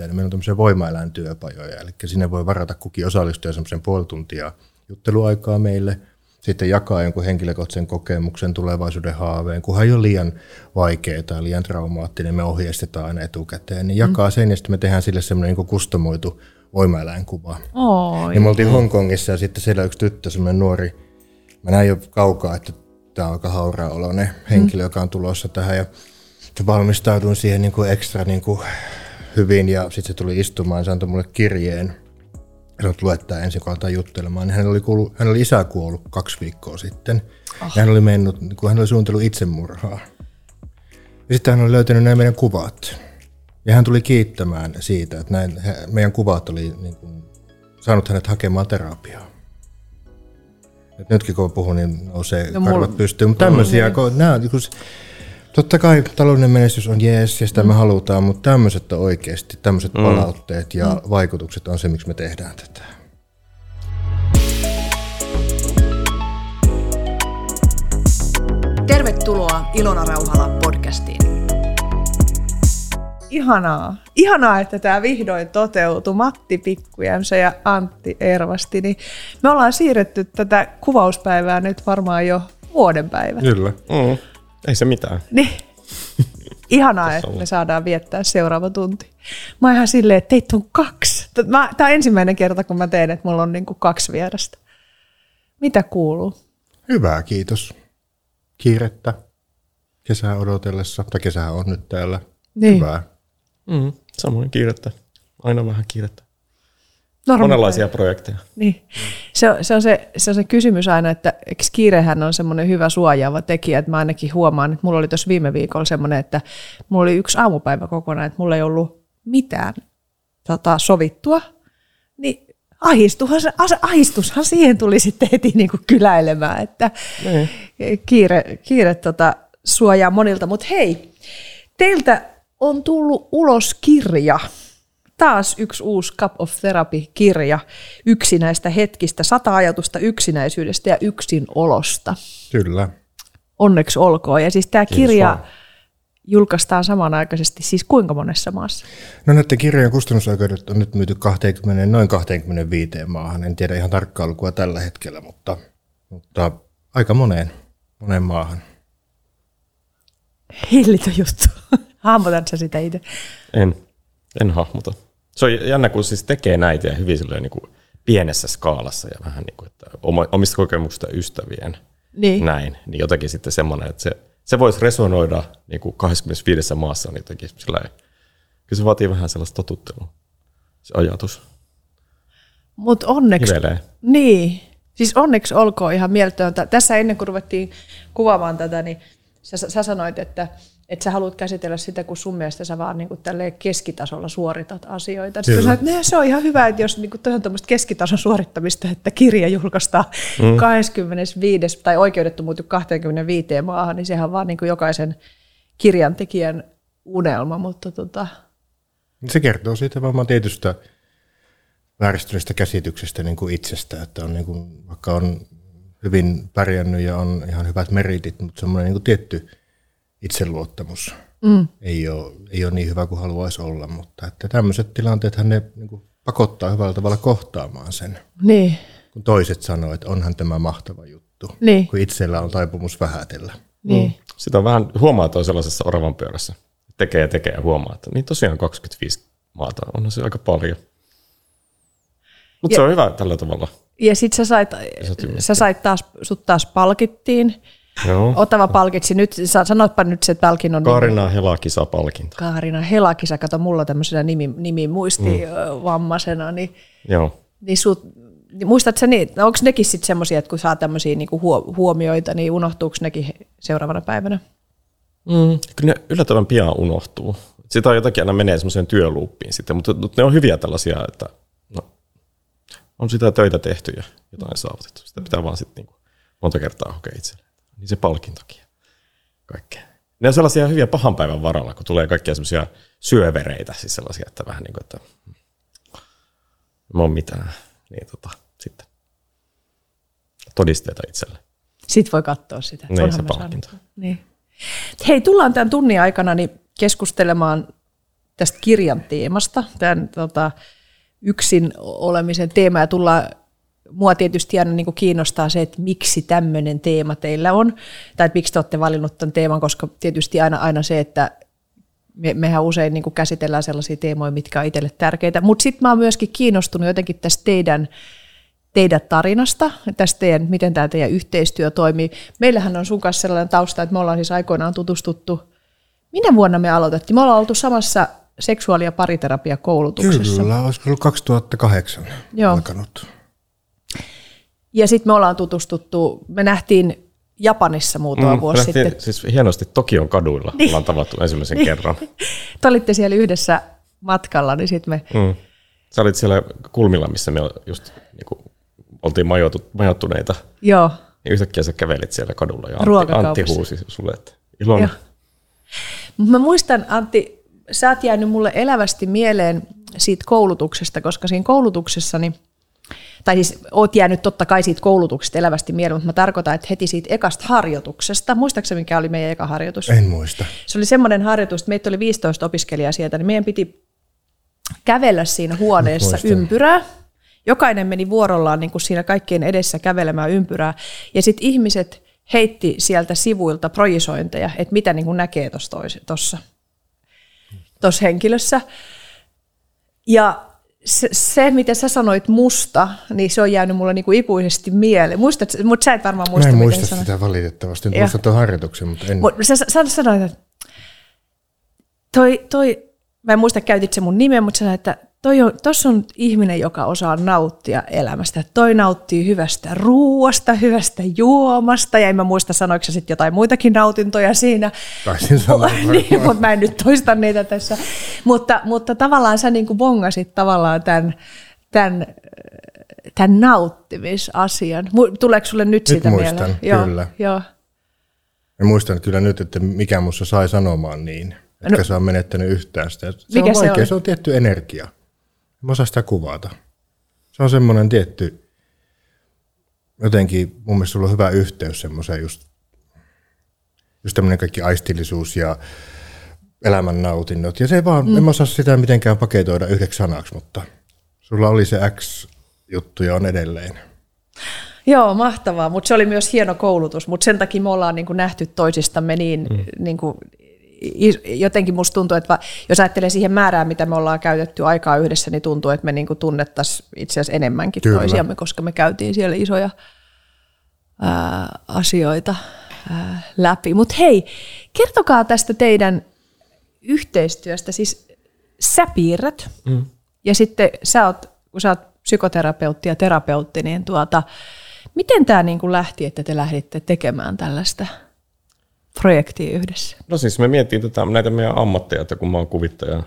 niin meillä on tämmöisiä voimaeläintyöpajoja, eli sinne voi varata kukin osallistuja semmoisen puoli tuntia jutteluaikaa meille, sitten jakaa jonkun henkilökohtaisen kokemuksen, tulevaisuuden haaveen, kunhan ei ole liian vaikeaa tai liian traumaattinen, me ohjeistetaan aina etukäteen, niin jakaa mm. sen ja sitten me tehdään sille semmoinen niin kustomoitu voimaeläinkuva. Oi. Niin me oltiin Hongkongissa ja sitten siellä yksi tyttö, semmoinen nuori, mä näin jo kaukaa, että tämä on aika hauraa oloinen henkilö, mm. joka on tulossa tähän ja valmistauduin siihen niin kuin ekstra niin kuin hyvin ja sitten se tuli istumaan ja se antoi mulle kirjeen. Ja että luettaa ensin, kun aletaan juttelemaan. Niin hän, oli kuullut, hän oli isä kuollut kaksi viikkoa sitten. Oh. Ja hän oli mennyt, kun hän oli suunnitellut itsemurhaa. Ja sitten hän oli löytänyt nämä meidän kuvat. Ja hän tuli kiittämään siitä, että näin, meidän kuvat oli niin kuin, saanut hänet hakemaan terapiaa. Et nytkin kun puhun, niin nousee no, karvat pystyyn. Mutta tämmöisiä, kun, nämä, kun, totta kai taloudellinen menestys on jees ja sitä mm. me halutaan, mutta tämmöiset on oikeasti, tämmöiset mm. palautteet ja mm. vaikutukset on se, miksi me tehdään tätä. Tervetuloa Ilona Rauhala podcastiin ihanaa. Ihanaa, että tämä vihdoin toteutui. Matti Pikkujämsä ja Antti Ervasti. Niin me ollaan siirretty tätä kuvauspäivää nyt varmaan jo vuoden päivä. Kyllä. Mm. Ei se mitään. Niin. Ihanaa, että me saadaan viettää seuraava tunti. Mä oon ihan silleen, että teitä on kaksi. Tämä on ensimmäinen kerta, kun mä teen, että mulla on niinku kaksi vierasta. Mitä kuuluu? Hyvää, kiitos. Kiirettä kesää odotellessa, tai kesää on nyt täällä. Niin. Hyvää. Mm, samoin kiirettä. Aina vähän kiirettä. Normaali. Monenlaisia projekteja. Niin. Se, se, on se, se on se kysymys aina, että kiirehän on semmoinen hyvä suojaava tekijä, että mä ainakin huomaan, että mulla oli tuossa viime viikolla semmoinen, että mulla oli yksi aamupäivä kokonaan, että mulla ei ollut mitään tota, sovittua, niin ahistuhan, ahistushan siihen tuli sitten heti niin kuin kyläilemään, että niin. kiire, kiire tota, suojaa monilta. Mutta hei, teiltä on tullut ulos kirja. Taas yksi uusi Cup of Therapy-kirja yksinäistä hetkistä, sata ajatusta yksinäisyydestä ja yksinolosta. Kyllä. Onneksi olkoon. Ja siis tämä kirja vaan. julkaistaan samanaikaisesti, siis kuinka monessa maassa? No näiden kirjojen kustannusoikeudet on nyt myyty 20, noin 25 maahan. En tiedä ihan tarkkaa lukua tällä hetkellä, mutta, mutta aika moneen, moneen maahan. Hillitön juttu. Hahmotat sä sitä itse? En, en hahmota. Se on jännä, kun siis tekee näitä ja hyvin niin kuin pienessä skaalassa ja vähän niin kuin, että omista kokemuksista ystävien niin. näin, niin jotenkin sitten semmoinen, että se, se voisi resonoida niin kuin 25 maassa niin jotenkin sillä. Kyllä se vaatii vähän sellaista totuttelua, se ajatus. Mutta onneksi, Hivelee. niin, siis onneksi olkoon ihan mieltöntä. Tässä ennen kuin ruvettiin kuvaamaan tätä, niin sä, sä sanoit, että että sä haluat käsitellä sitä, kun sun mielestä sä vaan niin kuin keskitasolla suoritat asioita. Sitten sanoit, että se on ihan hyvä, että jos niin kuin, on tämmöistä keskitason suorittamista, että kirja julkaistaan mm. 25. tai oikeudettu muutu 25 maahan, niin sehän on vaan niin kuin jokaisen kirjantekijän unelma. Mutta tota... Se kertoo siitä varmaan tietystä vääristyneestä käsityksestä niin kuin itsestä, että on niin kuin, vaikka on hyvin pärjännyt ja on ihan hyvät meritit, mutta semmoinen niin kuin tietty itseluottamus mm. ei, ole, ei ole niin hyvä kuin haluaisi olla, mutta että tämmöiset tilanteet ne niin kuin pakottaa hyvällä tavalla kohtaamaan sen. Niin. Kun toiset sanoo, että onhan tämä mahtava juttu, niin. kun itsellä on taipumus vähätellä. Niin. Mm. Sitä on vähän, huomaa toi sellaisessa oravan pyörässä. Tekee ja tekee ja huomaa, että niin tosiaan 25 maata, on se aika paljon. Mutta se on hyvä tällä tavalla. Ja sit sä sait, sä sait taas, sut taas palkittiin Joo. Otava palkitsi nyt, sanoitpa nyt se palkinnon Kaarina nimi. Helakisa-palkinto. Kaarina Helakisa, kato mulla tämmöisenä nimi, nimi muistivammaisena, niin, Joo. niin sut, niin muistatko sä niin, onko nekin sitten semmoisia, että kun saa tämmöisiä niinku huomioita, niin unohtuuko nekin seuraavana päivänä? Mm, kyllä ne yllättävän pian unohtuu. Sitä jotakin aina menee semmoiseen työluuppiin sitten, mutta, mutta ne on hyviä tällaisia, että no, on sitä töitä tehty ja jotain saavutettu. Sitä pitää vaan sitten niinku monta kertaa hokea itselle niin se palkintokin. Kaikkea. Ne on sellaisia hyviä pahan päivän varalla, kun tulee kaikkia semmoisia syövereitä, siis sellaisia, että vähän niin kuin, että mä oon mitään. Niin tota, sitten todisteita itselle. Sitten voi katsoa sitä. Niin, se palkinto. Niin. Hei, tullaan tämän tunnin aikana niin keskustelemaan tästä kirjan teemasta, tämän tota, yksin olemisen teema, ja tullaan mua tietysti aina niin kiinnostaa se, että miksi tämmöinen teema teillä on, tai että miksi te olette valinnut tämän teeman, koska tietysti aina, aina se, että me, mehän usein niin käsitellään sellaisia teemoja, mitkä on itselle tärkeitä, mutta sitten mä oon myöskin kiinnostunut jotenkin tästä teidän, teidän tarinasta, tästä teidän, miten tämä teidän yhteistyö toimii. Meillähän on sun kanssa sellainen tausta, että me ollaan siis aikoinaan tutustuttu, minä vuonna me aloitettiin? Me ollaan oltu samassa seksuaali- ja pariterapiakoulutuksessa. Kyllä, olisiko ollut 2008 Joo. alkanut. Ja sitten me ollaan tutustuttu, me nähtiin Japanissa muutama mm, vuosi sitten. Siis hienosti Tokion kaduilla niin. ollaan tavattu ensimmäisen niin. kerran. Te olitte siellä yhdessä matkalla, niin sitten me... Mm. Sä olit siellä kulmilla, missä me just niin kuin, oltiin majoitu, majoittuneita. Joo. Niin yhtäkkiä sä kävelit siellä kadulla ja Antti, Antti huusi sulle, että Ilona. Mä muistan, Antti, sä oot jäänyt mulle elävästi mieleen siitä koulutuksesta, koska siinä koulutuksessa niin tai siis oot jäänyt totta kai siitä koulutuksesta elävästi mieleen, mutta mä tarkoitan, että heti siitä ekasta harjoituksesta, muistaakseni mikä oli meidän eka harjoitus? En muista. Se oli semmoinen harjoitus, että meitä oli 15 opiskelijaa sieltä, niin meidän piti kävellä siinä huoneessa ympyrää. Jokainen meni vuorollaan niin kuin siinä kaikkien edessä kävelemään ympyrää. Ja sitten ihmiset heitti sieltä sivuilta projisointeja, että mitä niin kuin näkee tuossa henkilössä. Ja se, se, mitä sä sanoit musta, niin se on jäänyt mulle niinku ikuisesti mieleen. Muistat, mutta sä et varmaan muista, Mä en muista sitä sanoit. valitettavasti. En muista tuon harjoituksen, mutta en. Mut sä, sä sanoit, että toi, toi, mä en muista käytit se mun nimen, mutta sanoit, että toi on, tossa on ihminen, joka osaa nauttia elämästä. Toi nauttii hyvästä ruuasta, hyvästä juomasta, ja en mä muista sanoiko sitten jotain muitakin nautintoja siinä. Taisin sanoa niin, mutta mä en nyt toista niitä tässä. Mutta, mutta tavallaan sä niin kuin bongasit tavallaan tämän, tämän, tämän nauttimisasian. Tuleeko sulle nyt, nyt sitä muistan, mieleen? kyllä. Joo, joo. Mä muistan kyllä nyt, että mikä musta sai sanomaan niin. Etkä no, sä menettänyt yhtään sitä. Se mikä on vaikea, se, oli? se on tietty energia. Mä osaan sitä kuvata. Se on semmoinen tietty, jotenkin mun mielestä sulla on hyvä yhteys semmoiseen just, just tämmöinen kaikki aistillisuus ja elämän nautinnot. Ja se vaan, mm. en mä osaa sitä mitenkään paketoida yhdeksi sanaksi, mutta sulla oli se X-juttu ja on edelleen. Joo, mahtavaa, mutta se oli myös hieno koulutus, mutta sen takia me ollaan niin kuin nähty toisistamme niin, mm. niin kuin jotenkin musta tuntuu, että jos ajattelee siihen määrään, mitä me ollaan käytetty aikaa yhdessä, niin tuntuu, että me niin tunnettaisiin itse asiassa enemmänkin Kyllä. toisiamme, koska me käytiin siellä isoja ää, asioita ää, läpi. Mutta hei, kertokaa tästä teidän yhteistyöstä. Siis sä piirrät mm. ja sitten sä oot, kun sä oot psykoterapeutti ja terapeutti, niin tuota, miten tämä niin lähti, että te lähditte tekemään tällaista – projektia yhdessä? No siis me miettii tätä, näitä meidän ammatteja, että kun mä oon kuvittaja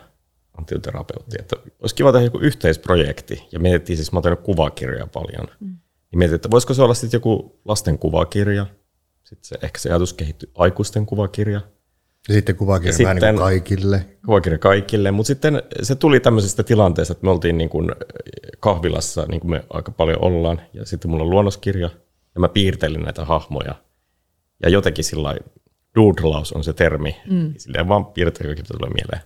antioterapeutti, että olisi kiva tehdä joku yhteisprojekti. Ja mietittiin siis, mä oon tehnyt kuvakirjaa paljon. Mm. Niin mietin, että voisiko se olla sitten joku lasten kuvakirja, sitten se, ehkä se ajatus kehittyy aikuisten kuvakirja. Ja sitten kuvakirja ja vähän sitten, niin kaikille. Kuvakirja kaikille, mutta sitten se tuli tämmöisestä tilanteesta, että me oltiin niin kuin kahvilassa, niin kuin me aika paljon ollaan, ja sitten mulla on luonnoskirja, ja mä piirtelin näitä hahmoja. Ja jotenkin sillä doodlaus on se termi, mm. silleen vaan piirteillä tulee mieleen.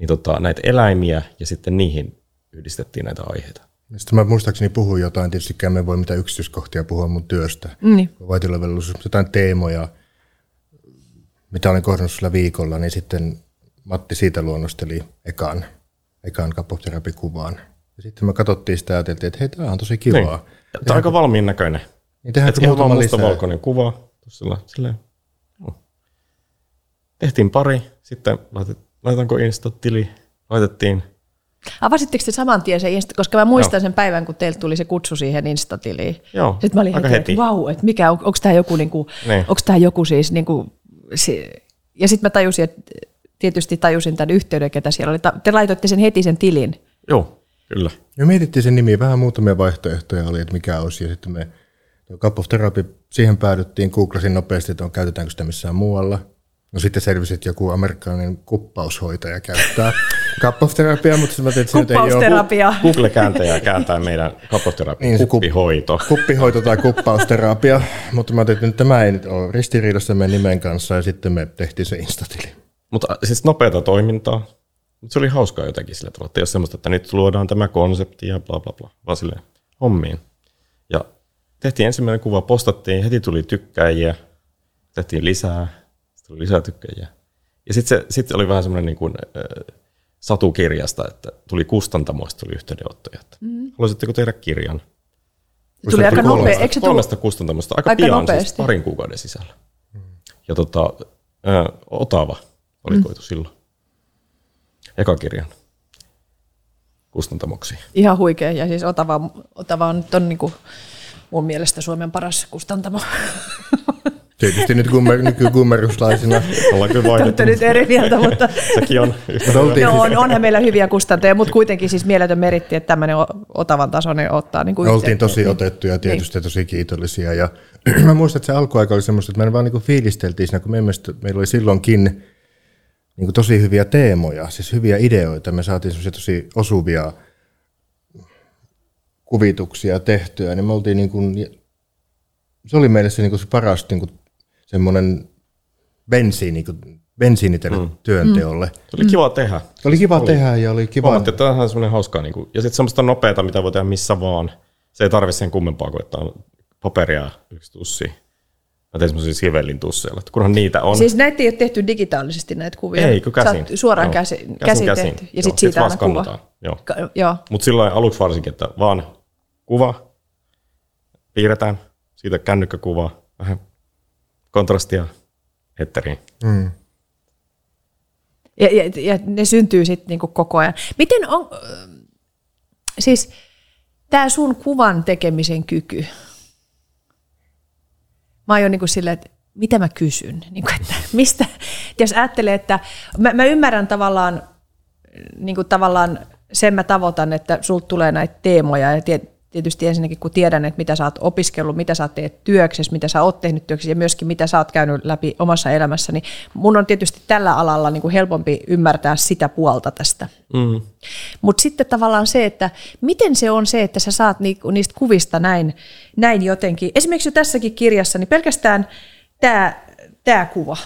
Niin tota, näitä eläimiä ja sitten niihin yhdistettiin näitä aiheita. Sitten mä muistaakseni puhuin jotain, tietysti me voi mitään yksityiskohtia puhua mun työstä. Mm. Vaitiolovelvollisuus, jotain teemoja, mitä olen kohdannut sillä viikolla, niin sitten Matti siitä luonnosteli ekan, ekan kapoterapikuvaan. Ja sitten me katsottiin sitä ja ajateltiin, että hei, tämä on tosi kivaa. Niin. Tämä on aika valmiin näköinen. Niin tehdään ihan vaan mustavalkoinen kuva. Tuossa, silleen, tehtiin pari, sitten laitet, laitanko Insta-tili, laitettiin. Avasitteko te saman tien se Insta, koska mä muistan Joo. sen päivän, kun teiltä tuli se kutsu siihen Insta-tiliin. Joo, Sitten mä olin heti, heti. että vau, että mikä, on, onko tämä joku, niinku, niin. onko tämä joku siis, niinku, si, ja sitten mä tajusin, että tietysti tajusin tämän yhteyden, ketä siellä oli. Te laitoitte sen heti sen tilin. Joo, kyllä. Ja mietittiin sen nimi, vähän muutamia vaihtoehtoja oli, että mikä olisi, ja sitten me Cup of Therapy, siihen päädyttiin, googlasin nopeasti, että on, käytetäänkö sitä missään muualla – No sitten selvisi, että joku amerikkalainen kuppaushoitaja käyttää cup of therapia, mutta mä tein, että se nyt ei ole... Google-kääntäjä kääntää meidän cup of therapia, niin, kuppihoito. Kuppihoito tai kuppausterapia, mutta mä tein, että tämä ei nyt ole ristiriidassa meidän nimen kanssa ja sitten me tehtiin se instatili. Mutta siis nopeata toimintaa. Mutta se oli hauskaa jotenkin sillä tavalla, että ole semmoista, että nyt luodaan tämä konsepti ja bla bla bla, vaan silleen hommiin. Ja tehtiin ensimmäinen kuva, postattiin, heti tuli tykkäjiä, tehtiin lisää, tuli lisää tykkäjiä. Ja sitten se sit oli vähän semmoinen niin kuin, äh, satukirjasta, että tuli kustantamoista tuli yhteydenottoja, että mm. haluaisitteko tehdä kirjan? Tuli aika nopea, eikö se tullut? Kolmesta kustantamosta, aika, Aika pian, nopeasti. siis parin kuukauden sisällä. Ja tota, äh, Otava valikoitu mm. silloin. Eka kirjan kustantamoksi. Ihan huikea. Ja siis Otava, Otava on on niin kuin mun mielestä Suomen paras kustantamo. Tietysti nyt gummer, nykygummeruslaisina. Ollaan kyllä vaihdettu. nyt eri mieltä, mutta Sekin on no, siis- on, onhan meillä hyviä kustantajia, mutta kuitenkin siis mieletön meritti, että tämmöinen Otavan tasoinen ottaa niin kuin Me oltiin tosi otettuja tietysti ja tosi kiitollisia. Ja mä muistan, että se alkuaika oli semmoista, että me vaan niin fiilisteltiin siinä, kun me mielestä, meillä oli silloinkin niin kuin tosi hyviä teemoja, siis hyviä ideoita. Me saatiin semmoisia tosi osuvia kuvituksia tehtyä, niin me oltiin niin kuin, se oli meille se, niin kuin se paras niin kuin semmoinen bensiini, kuin bensiini mm. työnteolle. Se oli kiva tehdä. Se oli kiva tehdä ja oli kiva. Huomattiin, että tämä on semmoinen hauskaa. Niin kuin, ja sitten semmoista nopeata, mitä voi tehdä missä vaan. Se ei tarvitse sen kummempaa kuin, että on paperia yksi tussi. Mä tein semmoisia sivellin tusseilla, että kunhan niitä on. Siis näitä ei ole tehty digitaalisesti näitä kuvia. ei, kun käsin. Suoraan Joo. käsi, käsin, käsin, tehty. Ja sitten siitä aina kuva. Joo. Ka- joo. Mutta silloin aluksi varsinkin, että vaan kuva, piirretään, siitä kännykkäkuva, vähän kontrastia etteriin. Mm. Ja, ja, ja ne syntyy sitten niinku koko ajan. Miten on, siis tämä sun kuvan tekemisen kyky, mä oon niinku silleen, että mitä mä kysyn, niinku, että mistä, jos ajattelee, että mä, mä ymmärrän tavallaan, niinku tavallaan sen mä tavoitan, että sulta tulee näitä teemoja ja tiet, tietysti ensinnäkin kun tiedän, että mitä sä oot opiskellut, mitä sä teet työksessä, mitä sä oot tehnyt työksessä ja myöskin mitä sä oot käynyt läpi omassa elämässä, niin mun on tietysti tällä alalla niin kuin helpompi ymmärtää sitä puolta tästä. Mm. Mutta sitten tavallaan se, että miten se on se, että sä saat niinku niistä kuvista näin, näin jotenkin. Esimerkiksi jo tässäkin kirjassa, niin pelkästään tämä tää kuva,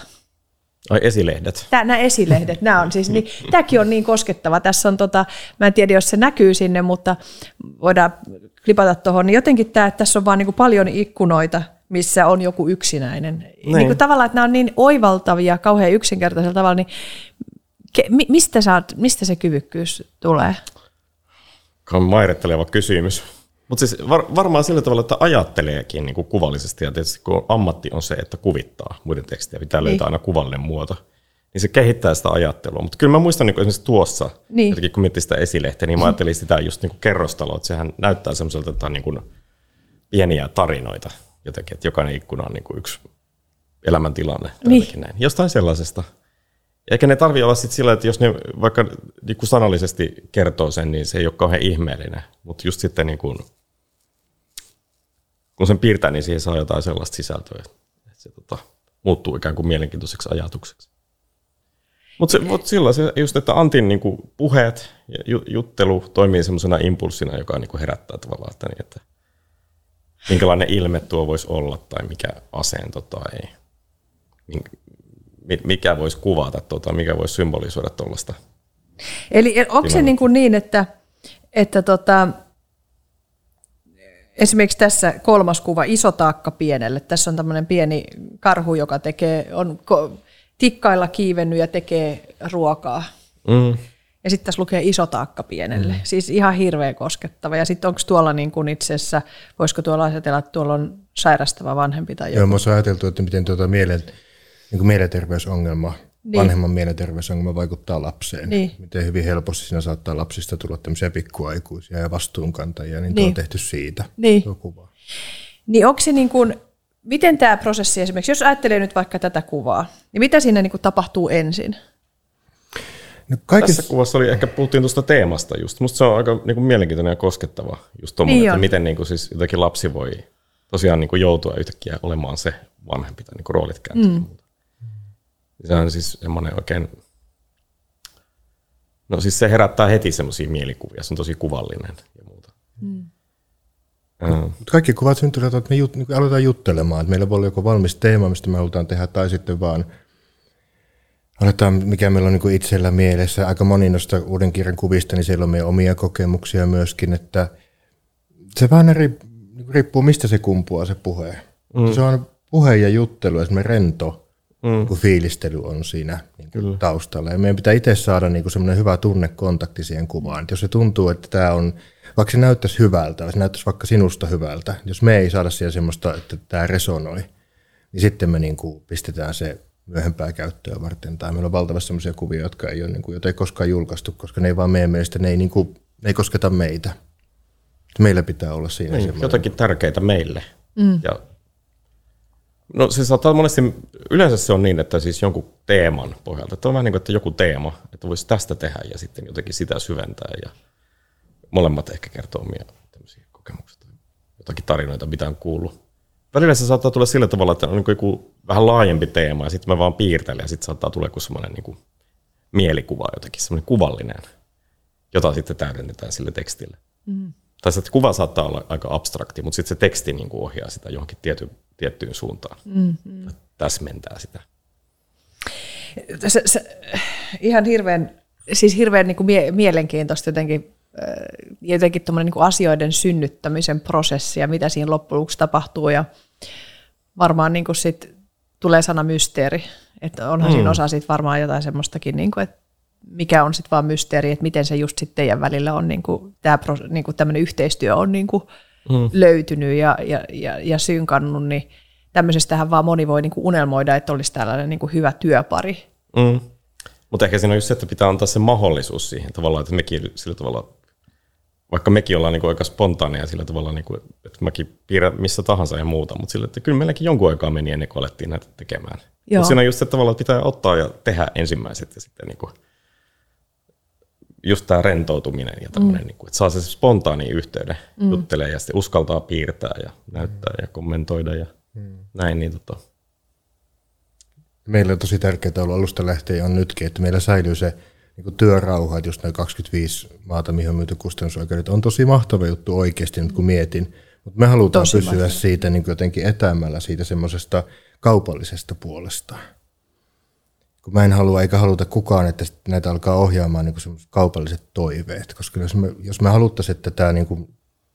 Ai esilehdet. Tää, nämä esilehdet, nämä on siis, niin, tämäkin on niin koskettava. Tässä on, tota, mä en tiedä, jos se näkyy sinne, mutta voidaan klipata tuohon. Niin jotenkin tämä, että tässä on vaan niin kuin paljon ikkunoita, missä on joku yksinäinen. Niin. Niin kuin tavallaan, että nämä on niin oivaltavia, kauhean yksinkertaisella tavalla, niin ke, mi, mistä, oot, mistä se kyvykkyys tulee? on mairitteleva kysymys. Mutta siis var, varmaan sillä tavalla, että ajatteleekin niin kuin kuvallisesti, ja tietysti kun ammatti on se, että kuvittaa muiden tekstejä, pitää löytää aina kuvallinen muoto, niin se kehittää sitä ajattelua. Mutta kyllä mä muistan niin kuin esimerkiksi tuossa, Niin. jotenkin kun miettii sitä esilehteä, niin mä ajattelin sitä just niin kuin kerrostaloa, että sehän näyttää semmoiselta, että on niin kuin pieniä tarinoita jotenkin, että jokainen ikkuna on niin kuin yksi elämäntilanne. Niin. näin. Jostain sellaisesta. Eikä ne tarvi olla sitten sillä, että jos ne vaikka niin kuin sanallisesti kertoo sen, niin se ei ole kauhean ihmeellinen. Mutta just sitten niin kuin, kun sen piirtää, niin siihen saa jotain sellaista sisältöä, että se tota, muuttuu ikään kuin mielenkiintoiseksi ajatukseksi. Mutta se, mut sillä se just, että Antin niin kuin puheet ja ju- juttelu toimii semmoisena impulssina, joka niin kuin herättää tavallaan, että, niin, että minkälainen ilme tuo voisi olla tai mikä asento tai mikä voisi kuvata, tota, mikä voisi symbolisoida tuollaista. Eli onko se niin, kuin niin että, että tota, esimerkiksi tässä kolmas kuva, iso taakka pienelle. Tässä on tämmöinen pieni karhu, joka tekee, on tikkailla kiivennyt ja tekee ruokaa. Mm. Ja sitten tässä lukee iso taakka pienelle. Mm. Siis ihan hirveän koskettava. Ja sitten onko tuolla niin kuin itse asiassa, voisiko tuolla ajatella, että tuolla on sairastava vanhempi tai Joo, joku? mä oon ajateltu, että miten tuota mielen, niin kuin mielenterveysongelma, Niin. vanhemman mielenterveysongelma vaikuttaa lapseen. Niin. Miten hyvin helposti siinä saattaa lapsista tulla tämmöisiä pikkuaikuisia ja vastuunkantajia, niin, niin. Tuo on tehty siitä. Niin. Tuo kuva. Niin onko se niin kuin, miten tämä prosessi esimerkiksi, jos ajattelee nyt vaikka tätä kuvaa, niin mitä siinä niin kuin tapahtuu ensin? No kaikissa, Tässä kuvassa oli ehkä puhuttiin tuosta teemasta just. Musta se on aika niin kuin mielenkiintoinen ja koskettava just tommonen, Niin että on. miten niin kuin, siis jotenkin lapsi voi tosiaan niin kuin joutua yhtäkkiä olemaan se vanhempi tai niin kuin roolit kääntyy. Mm. Se on siis semmoinen oikein, no siis se herättää heti semmoisia mielikuvia, se on tosi kuvallinen ja muuta. Mm. Mutta kaikki kuvat syntyvät, että me jut, niin aletaan juttelemaan. Että meillä voi olla joku valmis teema, mistä me halutaan tehdä, tai sitten vaan aletaan, mikä meillä on niin kuin itsellä mielessä. Aika moni noista uuden kirjan kuvista, niin siellä on meidän omia kokemuksia myöskin, että se vähän eri, niin riippuu, mistä se kumpuaa se puhe. Mm. Se on puhe ja juttelu, esimerkiksi rento mm. kun fiilistely on siinä niin Kyllä. taustalla. Ja meidän pitää itse saada niin semmoinen hyvä tunnekontakti siihen kuvaan. Et jos se tuntuu, että tämä on, vaikka se näyttäisi hyvältä, se näyttäisi vaikka sinusta hyvältä, jos me ei saada siihen semmoista, että tämä resonoi, niin sitten me niin kuin pistetään se myöhempää käyttöä varten. Tai meillä on valtavasti sellaisia kuvia, jotka ei ole, niin kuin, joita ei koskaan julkaistu, koska ne ei vaan meidän mielestä, ne ei, niin kuin, ne ei kosketa meitä. Meillä pitää olla siinä niin, Jotakin tärkeitä meille. Mm. Ja No se saattaa monesti, yleensä se on niin, että siis jonkun teeman pohjalta, että on vähän niin kuin, että joku teema, että voisi tästä tehdä ja sitten jotenkin sitä syventää ja molemmat ehkä kertoo omia tämmöisiä kokemuksia jotakin tarinoita, mitä on kuullut. Välillä se saattaa tulla sillä tavalla, että on niin joku vähän laajempi teema ja sitten mä vaan piirtelen ja sitten saattaa tulla joku semmoinen niin mielikuva jotenkin, semmoinen kuvallinen, jota sitten täydennetään sille tekstille. Mm. Tai se kuva saattaa olla aika abstrakti, mutta sitten se teksti niin kuin ohjaa sitä johonkin tietyn tiettyyn suuntaan. Mm-hmm. Täsmentää sitä. Se, se, ihan hirveän, siis hirveän niin kuin mie- mielenkiintoista jotenkin, äh, jotenkin niin kuin asioiden synnyttämisen prosessi ja mitä siinä loppujen lopuksi tapahtuu. Ja varmaan niin kuin sit tulee sana mysteeri. Että onhan mm. siinä osa sit varmaan jotain semmoistakin, niin kuin, että mikä on sitten vaan mysteeri, että miten se just sitten teidän välillä on, niin kuin, tämä niin kuin tämmöinen yhteistyö on niin kuin, mm. löytynyt ja, ja, ja, ja synkannut, niin tämmöisestähän vaan moni voi niinku unelmoida, että olisi tällainen niinku hyvä työpari. Mm. Mutta ehkä siinä on just se, että pitää antaa se mahdollisuus siihen tavallaan, että mekin sillä tavalla, vaikka mekin ollaan niinku aika spontaaneja sillä tavalla, niinku, että mäkin piirrän missä tahansa ja muuta, mutta sillä, että kyllä meilläkin jonkun aikaa meni ennen kuin alettiin näitä tekemään. Mutta siinä on just se tavalla, että pitää ottaa ja tehdä ensimmäiset ja sitten niinku, just tämä rentoutuminen ja tämmöinen, mm. niin kuin, että saa se spontaani yhteyden, mm. juttelee ja sitten uskaltaa piirtää ja näyttää ja kommentoida ja mm. näin. Niin tota. Meillä on tosi tärkeää ollut alusta lähtien ja on nytkin, että meillä säilyy se niin kuin työrauha, että just noin 25 maata, mihin on myyty kustannusoikeudet, on tosi mahtava juttu oikeasti nyt kun mietin. Mutta me halutaan tosi pysyä mahtava. siitä niin kuin jotenkin etäämällä siitä semmoisesta kaupallisesta puolesta kun mä en halua eikä haluta kukaan, että näitä alkaa ohjaamaan niin kaupalliset toiveet. Koska jos me, jos me haluttaisiin, että tämä niin kuin,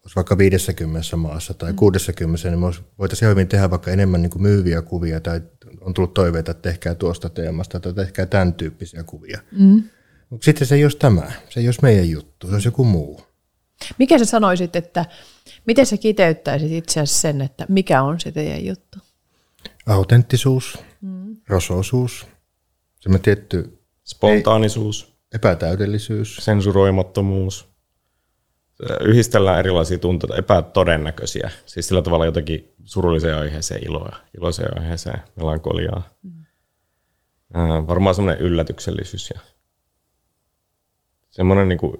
olisi vaikka 50 maassa tai mm. 60, niin me voitaisiin hyvin tehdä vaikka enemmän niin kuin myyviä kuvia tai on tullut toiveita, että tehkää tuosta teemasta tai tehkää tämän tyyppisiä kuvia. Mm. Mutta sitten se ei olisi tämä, se ei olisi meidän juttu, se olisi joku muu. Mikä sä sanoisit, että miten sä kiteyttäisit itse asiassa sen, että mikä on se teidän juttu? Autenttisuus, mm. rosoisuus, Semmoinen tietty... Spontaanisuus. Epätäydellisyys. Sensuroimattomuus. Yhdistellään erilaisia tunteita, epätodennäköisiä. Siis sillä tavalla jotenkin surulliseen aiheeseen iloa, iloiseen aiheeseen melankoliaa. Mm. varmaan semmoinen yllätyksellisyys ja semmoinen niin kuin,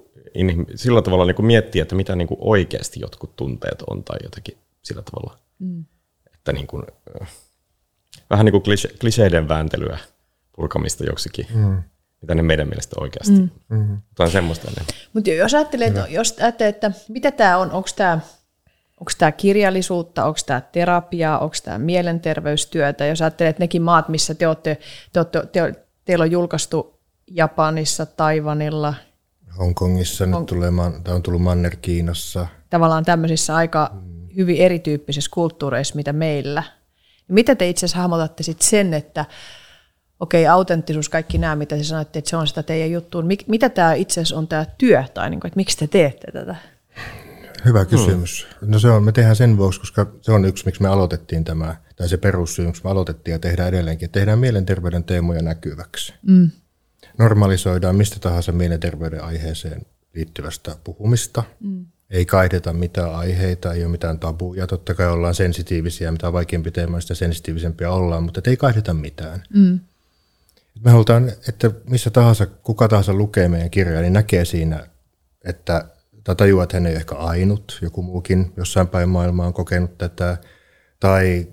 sillä tavalla niin kuin miettiä, että mitä niin kuin oikeasti jotkut tunteet on tai jotenkin sillä tavalla. Mm. Että niin kuin, vähän niin kuin klise, kliseiden vääntelyä purkamista joksikin, mm. mitä ne meidän mielestä oikeasti mm. mm. on semmoista Mutta jos ajattelee, että, jos ajattelee, että mitä tämä on, onko tämä onko tämä kirjallisuutta, onko tämä terapiaa, onko tämä mielenterveystyötä, jos ajattelee, että nekin maat, missä te olette, te olette, te, teillä on julkaistu Japanissa, Taivanilla, Hongkongissa, Hong... nyt tulee, tämä on tullut Manner-Kiinassa. Tavallaan tämmöisissä aika mm. hyvin erityyppisissä kulttuureissa, mitä meillä. Mitä te itse asiassa hahmotatte sitten sen, että okei, autenttisuus, kaikki nämä, mitä te sanoitte, että se on sitä teidän juttuun. Mik, mitä tämä itse asiassa on tämä työ, tai niin kuin, että miksi te teette tätä? Hyvä kysymys. Hmm. No se on, me tehdään sen vuoksi, koska se on yksi, miksi me aloitettiin tämä, tai se perussyy, miksi me aloitettiin ja tehdään edelleenkin, että tehdään mielenterveyden teemoja näkyväksi. Mm. Normalisoidaan mistä tahansa mielenterveyden aiheeseen liittyvästä puhumista. Mm. Ei kaideta mitään aiheita, ei ole mitään tabuja. Totta kai ollaan sensitiivisiä, mitä vaikeampi teema, sitä sensitiivisempia ollaan, mutta ei kaideta mitään. Mm. Me halutaan, että missä tahansa, kuka tahansa lukee meidän kirjaa, niin näkee siinä, että tai tajuaa, että hän ei ole ehkä ainut, joku muukin jossain päin maailmaa on kokenut tätä, tai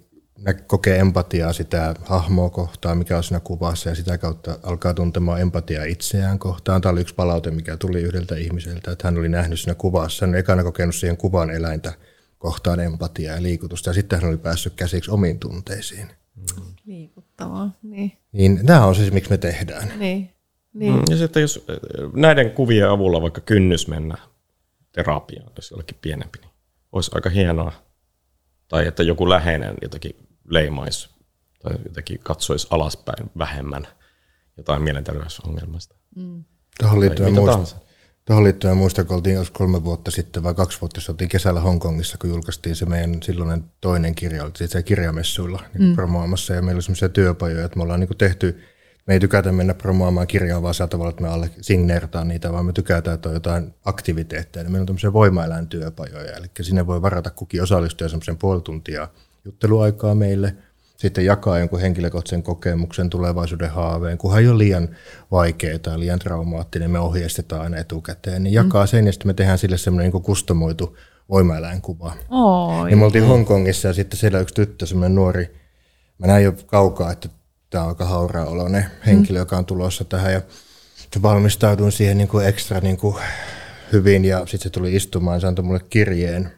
kokee empatiaa sitä hahmoa kohtaan, mikä on siinä kuvassa, ja sitä kautta alkaa tuntemaan empatiaa itseään kohtaan. Tämä oli yksi palaute, mikä tuli yhdeltä ihmiseltä, että hän oli nähnyt siinä kuvassa, hän oli ekana kokenut siihen kuvan eläintä kohtaan empatiaa ja liikutusta, ja sitten hän oli päässyt käsiksi omiin tunteisiin. Mahtavaa, niin. Niin tämä on se, miksi me tehdään. Niin. Niin. Mm, ja sitten jos äh, näiden kuvien avulla vaikka kynnys mennä terapiaan, jos jollekin pienempi, niin olisi aika hienoa. Tai että joku läheinen jotenkin leimaisi tai jotenkin katsoisi alaspäin vähemmän jotain mielenterveysongelmasta. Mm. Tai liittyen, muista. Tuohon liittyen muistan, kun oltiin kolme vuotta sitten vai kaksi vuotta sitten, oltiin kesällä Hongkongissa, kun julkaistiin se meidän silloinen toinen kirja, oltiin siellä kirjamessuilla niin mm. promoamassa, ja meillä oli semmoisia työpajoja, että me ollaan niin tehty, me ei tykätä mennä promoamaan kirjaa vaan sillä tavalla, että me alle signeerataan niitä, vaan me tykätään, että on jotain aktiviteetteja. Meillä on tämmöisiä voimaeläin työpajoja, eli sinne voi varata kukin osallistuja semmoisen puoli tuntia jutteluaikaa meille, sitten jakaa jonkun henkilökohtaisen kokemuksen, tulevaisuuden haaveen, kunhan ei ole liian vaikea tai liian traumaattinen, me ohjeistetaan aina etukäteen, niin jakaa sen ja sitten me tehdään sille semmoinen niin kustomoitu voimaeläinkuva. Oi. Niin me oltiin Hongkongissa ja sitten siellä yksi tyttö, semmoinen nuori, mä näin jo kaukaa, että tämä on aika hauraa oloinen henkilö, joka on tulossa tähän ja valmistauduin siihen niin kuin ekstra niin kuin hyvin ja sitten se tuli istumaan ja se antoi mulle kirjeen.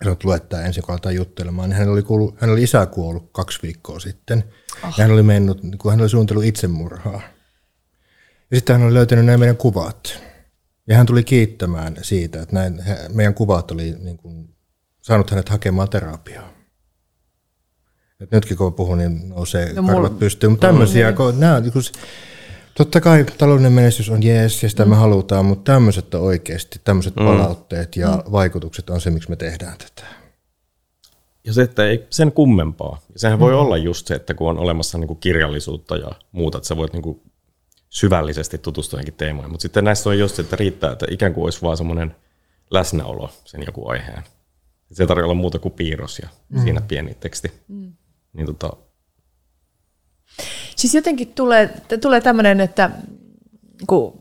Että luettaa ensin, kun aletaan juttelemaan. Niin hän oli, kuullut, hän oli isä kuollut kaksi viikkoa sitten. Oh. Ja hän oli mennyt, kun hän oli suunnitellut itsemurhaa. Ja sitten hän oli löytänyt nämä meidän kuvat. Ja hän tuli kiittämään siitä, että näin, meidän kuvat oli niin kuin, saanut hänet hakemaan terapiaa. Et nytkin kun puhun, niin nousee No no, mulla- karvat pystyyn. Mutta tämmöisiä, kun nämä, niin kun totta kai taloudellinen menestys on jees ja sitä me halutaan, mutta tämmöiset on oikeasti, tämmöiset mm. palautteet ja mm. vaikutukset on se, miksi me tehdään tätä. Ja se, että ei sen kummempaa. Ja sehän voi olla just se, että kun on olemassa niin kuin kirjallisuutta ja muuta, että sä voit niin kuin syvällisesti tutustua johonkin teemoihin. Mutta sitten näissä on just se, että riittää, että ikään kuin olisi vaan semmoinen läsnäolo sen joku aiheen. Se ei tarvitse olla muuta kuin piirros ja mm. siinä pieni teksti. Mm. Niin tota, Siis jotenkin tulee, tulee tämmöinen, että kun,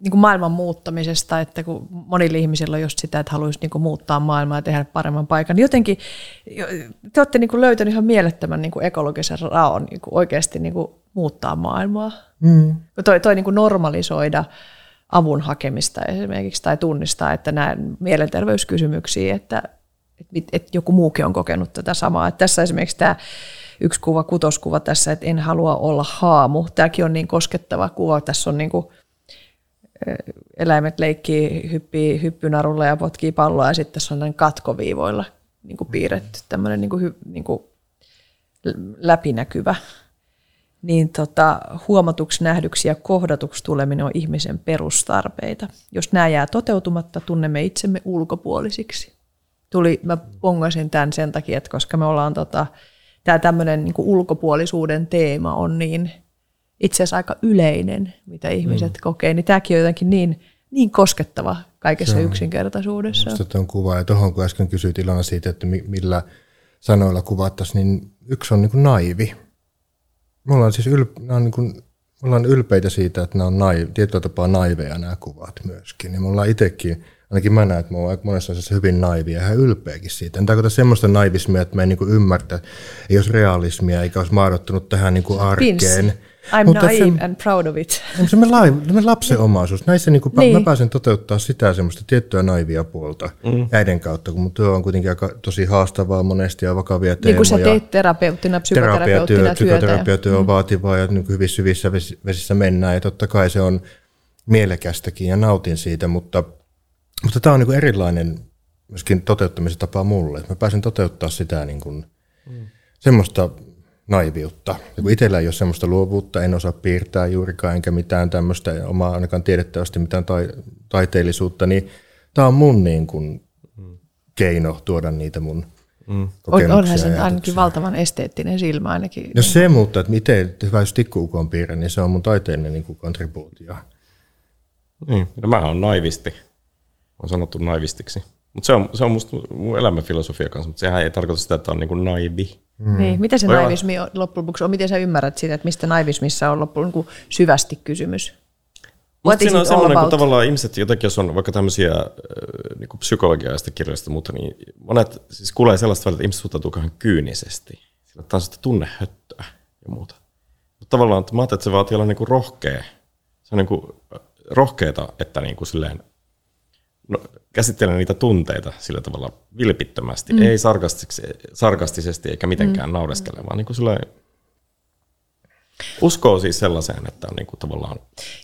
niin kuin maailman muuttamisesta, että kun monilla ihmisillä on just sitä, että haluaisi niin kuin muuttaa maailmaa ja tehdä paremman paikan, niin jotenkin jo- te olette niin kuin löytäneet ihan mielettömän niin kuin ekologisen raon niin kuin oikeasti niin kuin muuttaa maailmaa. Mm. Toi, toi niin kuin normalisoida avun hakemista esimerkiksi tai tunnistaa, että nämä mielenterveyskysymyksiä, että, että, että joku muukin on kokenut tätä samaa. Että tässä esimerkiksi tämä yksi kuva, kutoskuva tässä, että en halua olla haamu. Tämäkin on niin koskettava kuva. Tässä on niin kuin, eläimet leikkii, hyppii hyppynarulla ja potkii palloa ja sitten tässä on näin katkoviivoilla niin kuin piirretty tämmöinen niin kuin, niin kuin läpinäkyvä. Niin tota, huomatuksi, nähdyksi ja kohdatuksi tuleminen on ihmisen perustarpeita. Jos nämä jää toteutumatta, tunnemme itsemme ulkopuolisiksi. Tuli, mä pongasin tämän sen takia, että koska me ollaan tota, tämä tämmöinen niin ulkopuolisuuden teema on niin itse asiassa aika yleinen, mitä ihmiset mm. kokee, niin tämäkin on jotenkin niin, niin koskettava kaikessa yksinkertaisuudessa. Musta tuon kuva ja tuohon kun äsken kysyit Ilona siitä, että mi- millä sanoilla kuvattaisiin, niin yksi on niin kuin naivi. Me ollaan siis ylp- nämä on niin kuin, me ollaan ylpeitä siitä, että nämä on naiv- tietyllä tapaa naiveja nämä kuvat myöskin. Ja me ollaan itsekin, ainakin mä näen, että me ollaan aika monessa asiassa hyvin naivia ja ihan ylpeäkin siitä. En tarkoita semmoista naivismia, että me ei niin kuin ymmärtä, ei olisi realismia eikä olisi maadottunut tähän niin kuin arkeen. Pins. I'm Mutta naive se- and proud of it. se me, lai, me lapsen omaisuus. Näissä niin Niin. mä pääsen toteuttaa sitä semmoista tiettyä naivia puolta mm. äiden kautta, kun mun työ on kuitenkin aika tosi haastavaa monesti ja vakavia teemoja. Niin kuin sä teet terapeuttina, psykoterapeuttina työtä. ja- psykoterapiatyö on vaativaa ja niin kuin hyvissä syvissä vesi- vesissä mennään ja totta kai se on mielekästäkin ja nautin siitä, mutta, mutta tämä on niin kuin erilainen myöskin toteuttamisen tapa mulle. Että mä pääsen toteuttaa sitä niin kuin, mm. semmoista naiviutta. Ja kun itsellä ei ole semmoista luovuutta, en osaa piirtää juurikaan enkä mitään tämmöistä omaa ainakaan tiedettävästi mitään tai, taiteellisuutta, niin tämä on mun niin kuin, keino tuoda niitä mun On, kokemuksia. onhan se ainakin valtavan esteettinen silmä ainakin. No se, mutta että miten hyvä jos tikkuukon piirrä, niin se on mun taiteellinen niin kuin kontribuutio. niin, no mä oon naivisti. On sanottu naivistiksi. Mutta se on, se on musta mun elämänfilosofia kanssa, mutta sehän ei tarkoita sitä, että on niin kuin naivi. Mm. Niin, mitä se Voi naivismi on loppujen lopuksi on? Miten sä ymmärrät sitä, että mistä naivismissa on loppujen lopuksi syvästi kysymys? Mutta siinä on semmoinen, kun tavallaan ihmiset, jotenkin jos on vaikka tämmöisiä äh, niin kuin psykologiaista kirjoista, mutta niin monet siis kuulee sellaista välillä, että ihmiset suhtautuu kauhean kyynisesti. Sillä tämä on sitä tunnehöttöä ja muuta. Mutta tavallaan, että mä ajattelin, että se vaatii olla niin kuin rohkea. Se on niin kuin rohkeeta, että niin kuin silleen, no, käsittelen niitä tunteita sillä tavalla vilpittömästi, mm. ei sarkastisesti, sarkastisesti eikä mitenkään mm. naureskele, vaan niin kuin silleen Uskoo siis sellaiseen, että on niin kuin tavallaan,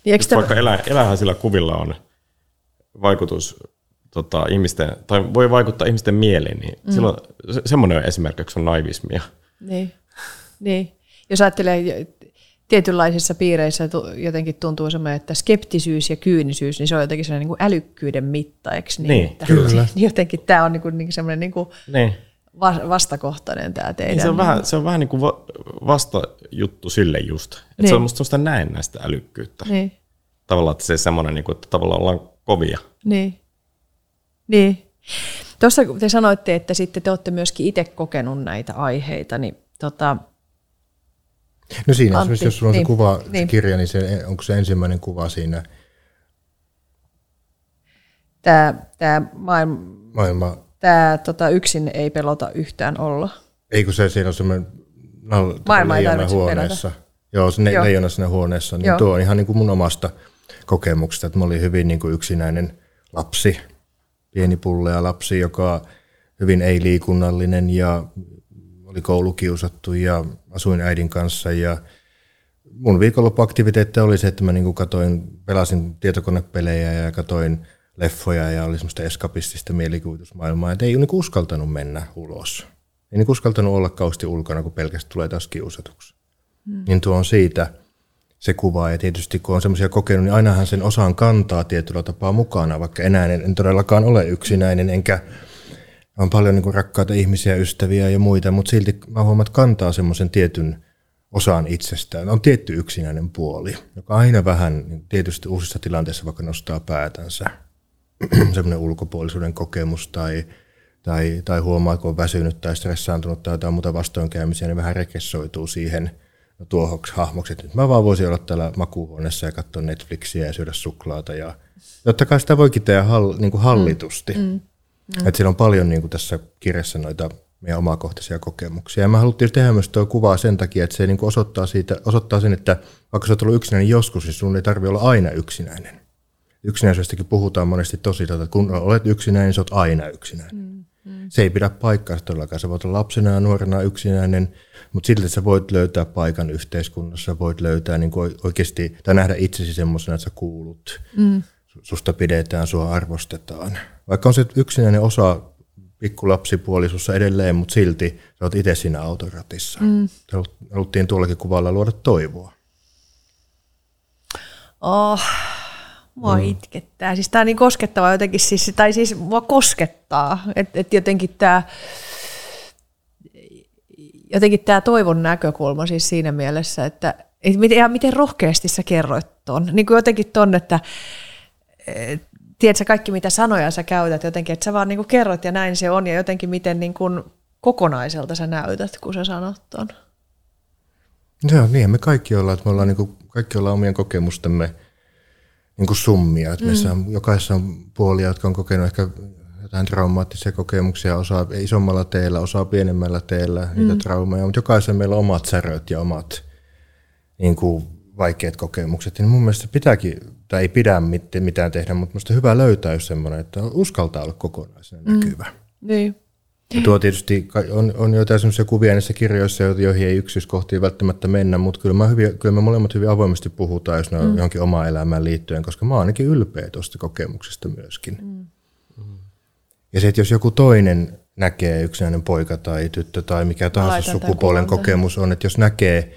Niin tämä- vaikka elä, elähän sillä kuvilla on vaikutus tota, ihmisten, tai voi vaikuttaa ihmisten mieliin, niin mm. silloin se, semmoinen on esimerkiksi on naivismia. Niin. niin. Jos ajattelee tietynlaisissa piireissä jotenkin tuntuu semmoinen, että skeptisyys ja kyynisyys, niin se on jotenkin sellainen niin kuin älykkyyden mitta, eikö niin? Niin, että, kyllä. Niin jotenkin tämä on niin kuin, niin kuin semmoinen niin kuin Niin. va- vastakohtainen tämä teidän. Niin se, on vähän, se on vähän niin kuin va- vastajuttu sille just. Että Niin. Se on musta semmoista näennäistä älykkyyttä. Niin, Tavallaan, että se semmoinen, niin kuin, että tavallaan ollaan kovia. niin. Niin. Tuossa kun te sanoitte, että sitten te olette myöskin itse kokenut näitä aiheita, niin tota, No siinä Antti, esimerkiksi, jos sulla on niin, se kuva, se niin. kirja, niin se, onko se ensimmäinen kuva siinä tämä, tämä, maailma, maailma, tämä tota, yksin ei pelota yhtään olla. ei kun se siellä on semmoinen nal, Maailma ei tarvitse huoneessa. Joo, se Joo. leijona siinä huoneessa. Niin Joo. tuo on ihan niin kuin mun omasta kokemuksesta, että mä olin hyvin niin kuin yksinäinen lapsi, pieni pullea lapsi, joka hyvin ei-liikunnallinen ja oli koulukiusattu ja asuin äidin kanssa ja mun viikonloppuaktiviteetti oli se, että mä niin katoin, pelasin tietokonepelejä ja katoin leffoja ja oli semmoista eskapistista mielikuvitusmaailmaa, että ei niin uskaltanut mennä ulos. Ei niin uskaltanut olla kausti ulkona, kun pelkästään tulee taas kiusatuksi. Mm. Niin tuo on siitä se kuva, ja tietysti kun on semmoisia kokenut, niin ainahan sen osaan kantaa tietyllä tapaa mukana, vaikka enää en, en todellakaan ole yksinäinen, enkä on paljon niin kuin rakkaita ihmisiä, ystäviä ja muita, mutta silti mä huomaan, että kantaa semmoisen tietyn osaan itsestään. On tietty yksinäinen puoli, joka aina vähän niin tietysti uusissa tilanteissa vaikka nostaa päätänsä. semmoinen ulkopuolisuuden kokemus tai, tai, tai huomaa, kun on väsynyt tai stressaantunut tai jotain muuta vastoinkäymisiä, niin vähän rekessoituu siihen no, tuohoksi hahmoksi, nyt mä vaan voisin olla täällä makuuhuoneessa ja katsoa Netflixiä ja syödä suklaata. Ja totta kai sitä voikin tehdä hall, niin kuin hallitusti. Mm. Mm. Että siellä on paljon niin kuin tässä kirjassa noita meidän omakohtaisia kokemuksia. Ja mä haluttiin tehdä myös tuo kuvaa sen takia, että se niin kuin osoittaa, siitä, osoittaa sen, että vaikka sä oot ollut yksinäinen joskus, niin sun ei tarvitse olla aina yksinäinen. Yksinäisyydestäkin puhutaan monesti tosi, että kun olet yksinäinen, niin sä oot aina yksinäinen. Mm, mm. Se ei pidä paikkaansa todellakaan. Sä voit olla lapsena ja nuorena yksinäinen, mutta silti sä voit löytää paikan yhteiskunnassa, voit löytää niin kuin oikeasti, tai nähdä itsesi semmoisena, että sä kuulut. Mm. Susta pidetään, sua arvostetaan. Vaikka on se yksinäinen osa pikkulapsipuoli sussa edelleen, mutta silti sä oot itse siinä autoratissa. Mm. Haluttiin tuollakin kuvalla luoda toivoa. Oh, mua mm. itkettää. Siis tää on niin koskettava jotenkin, siis, tai siis mua koskettaa. Että et jotenkin tämä jotenkin tää toivon näkökulma siis siinä mielessä, että et miten, ihan miten rohkeasti sä kerroit ton. Niin kuin jotenkin ton, että et, tiedätkö kaikki mitä sanoja sä käytät jotenkin, että sä vaan niin kuin kerrot ja näin se on ja jotenkin miten niin kuin kokonaiselta sä näytät, kun sä sanot ton. Joo, niin me kaikki ollaan, että me ollaan, niin kuin, kaikki ollaan omien kokemustemme niin kuin summia. Että mm. meissä on, jokaisessa on puolia, jotka on kokenut ehkä jotain traumaattisia kokemuksia, osa isommalla teellä, osa pienemmällä teellä niitä mm. traumeja, mutta jokaisessa meillä on omat säröt ja omat niin kuin, vaikeat kokemukset. Ja mun mielestä pitääkin, tai ei pidä mitään tehdä, mutta minusta hyvä löytää just semmoinen, että uskaltaa olla kokonaisena mm. näkyvä. Niin. Ja tuo tietysti on, on jotain sellaisia kuvia näissä kirjoissa, joihin ei yksityiskohtiin välttämättä mennä, mutta kyllä, mä hyvin, kyllä me molemmat hyvin avoimesti puhutaan, jos ne on mm. johonkin omaan elämään liittyen, koska mä oon ainakin ylpeä tuosta kokemuksesta myöskin. Mm. Ja se, että jos joku toinen näkee yksinäinen poika tai tyttö tai mikä tahansa sukupuolen kokemus on, että jos näkee,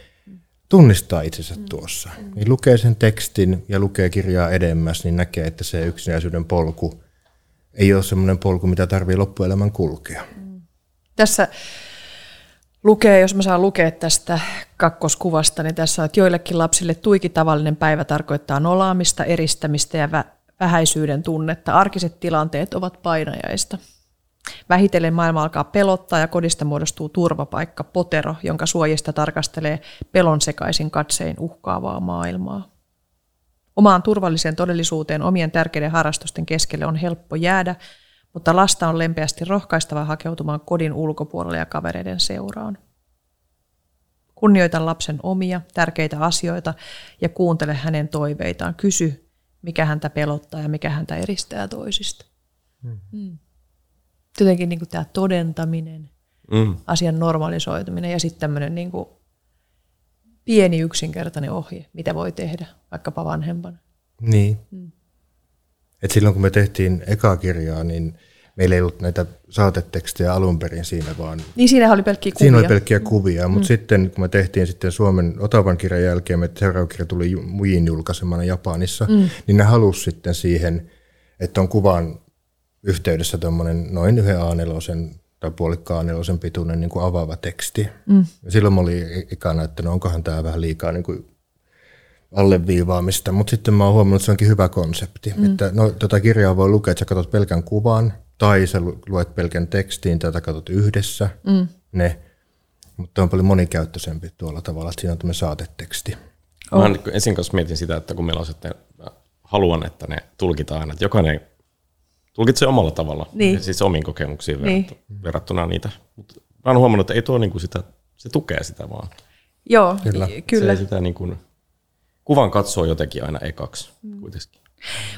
tunnistaa itsensä mm. tuossa, niin lukee sen tekstin ja lukee kirjaa edemmäs, niin näkee, että se yksinäisyyden polku ei ole semmoinen polku, mitä tarvii loppuelämän kulkea. Mm. Tässä lukee, jos mä saan lukea tästä kakkoskuvasta, niin tässä on, että joillekin lapsille tuiki tavallinen päivä tarkoittaa nolaamista, eristämistä ja vä- vähäisyyden tunnetta. Arkiset tilanteet ovat painajaista. Vähitellen maailma alkaa pelottaa ja kodista muodostuu turvapaikka, potero, jonka suojista tarkastelee pelon sekaisin katsein uhkaavaa maailmaa. Omaan turvalliseen todellisuuteen omien tärkeiden harrastusten keskelle on helppo jäädä, mutta lasta on lempeästi rohkaistava hakeutumaan kodin ulkopuolelle ja kavereiden seuraan. Kunnioita lapsen omia, tärkeitä asioita ja kuuntele hänen toiveitaan. Kysy, mikä häntä pelottaa ja mikä häntä eristää toisista. Mm. Mm. Jotenkin niin tämä todentaminen, mm. asian normalisoituminen ja sitten tämmöinen niin kuin pieni yksinkertainen ohje, mitä voi tehdä vaikkapa vanhempana. Niin. Mm. Et silloin kun me tehtiin ekaa kirjaa, niin meillä ei ollut näitä saatetekstejä alun perin siinä, vaan... Niin siinä oli pelkkiä kuvia. Siinä oli pelkkiä kuvia, mm. mutta sitten kun me tehtiin sitten Suomen Otavan kirjan jälkeen, me seuraava kirja tuli Mujin julkaisemana Japanissa, mm. niin ne halusi sitten siihen, että on kuvan yhteydessä tuommoinen noin yhden a tai puolikkaan nelosen pituinen niin kuin avaava teksti. Mm. Ja silloin mä olin ikana, että no onkohan tämä vähän liikaa niin kuin alleviivaamista, mutta sitten mä oon huomannut, että se onkin hyvä konsepti. Mm. Että no, tota kirjaa voi lukea, että sä katsot pelkän kuvan, tai sä luet pelkän tekstiin, tai katsot yhdessä mm. ne. Mutta on paljon monikäyttöisempi tuolla tavalla, että siinä on tämmöinen saateteksti. Oh. Mä ensin kanssa mietin sitä, että kun meillä on sitten, haluan, että ne tulkitaan aina, että jokainen tulkitsee omalla tavalla, niin. siis omiin kokemuksiin niin. verrattuna niitä. Mutta mä oon huomannut, että ei tuo niinku sitä, se tukee sitä vaan. Joo, kyllä. kyllä. Se sitä niinku, kuvan katsoo jotenkin aina ekaksi mm. kuitenkin.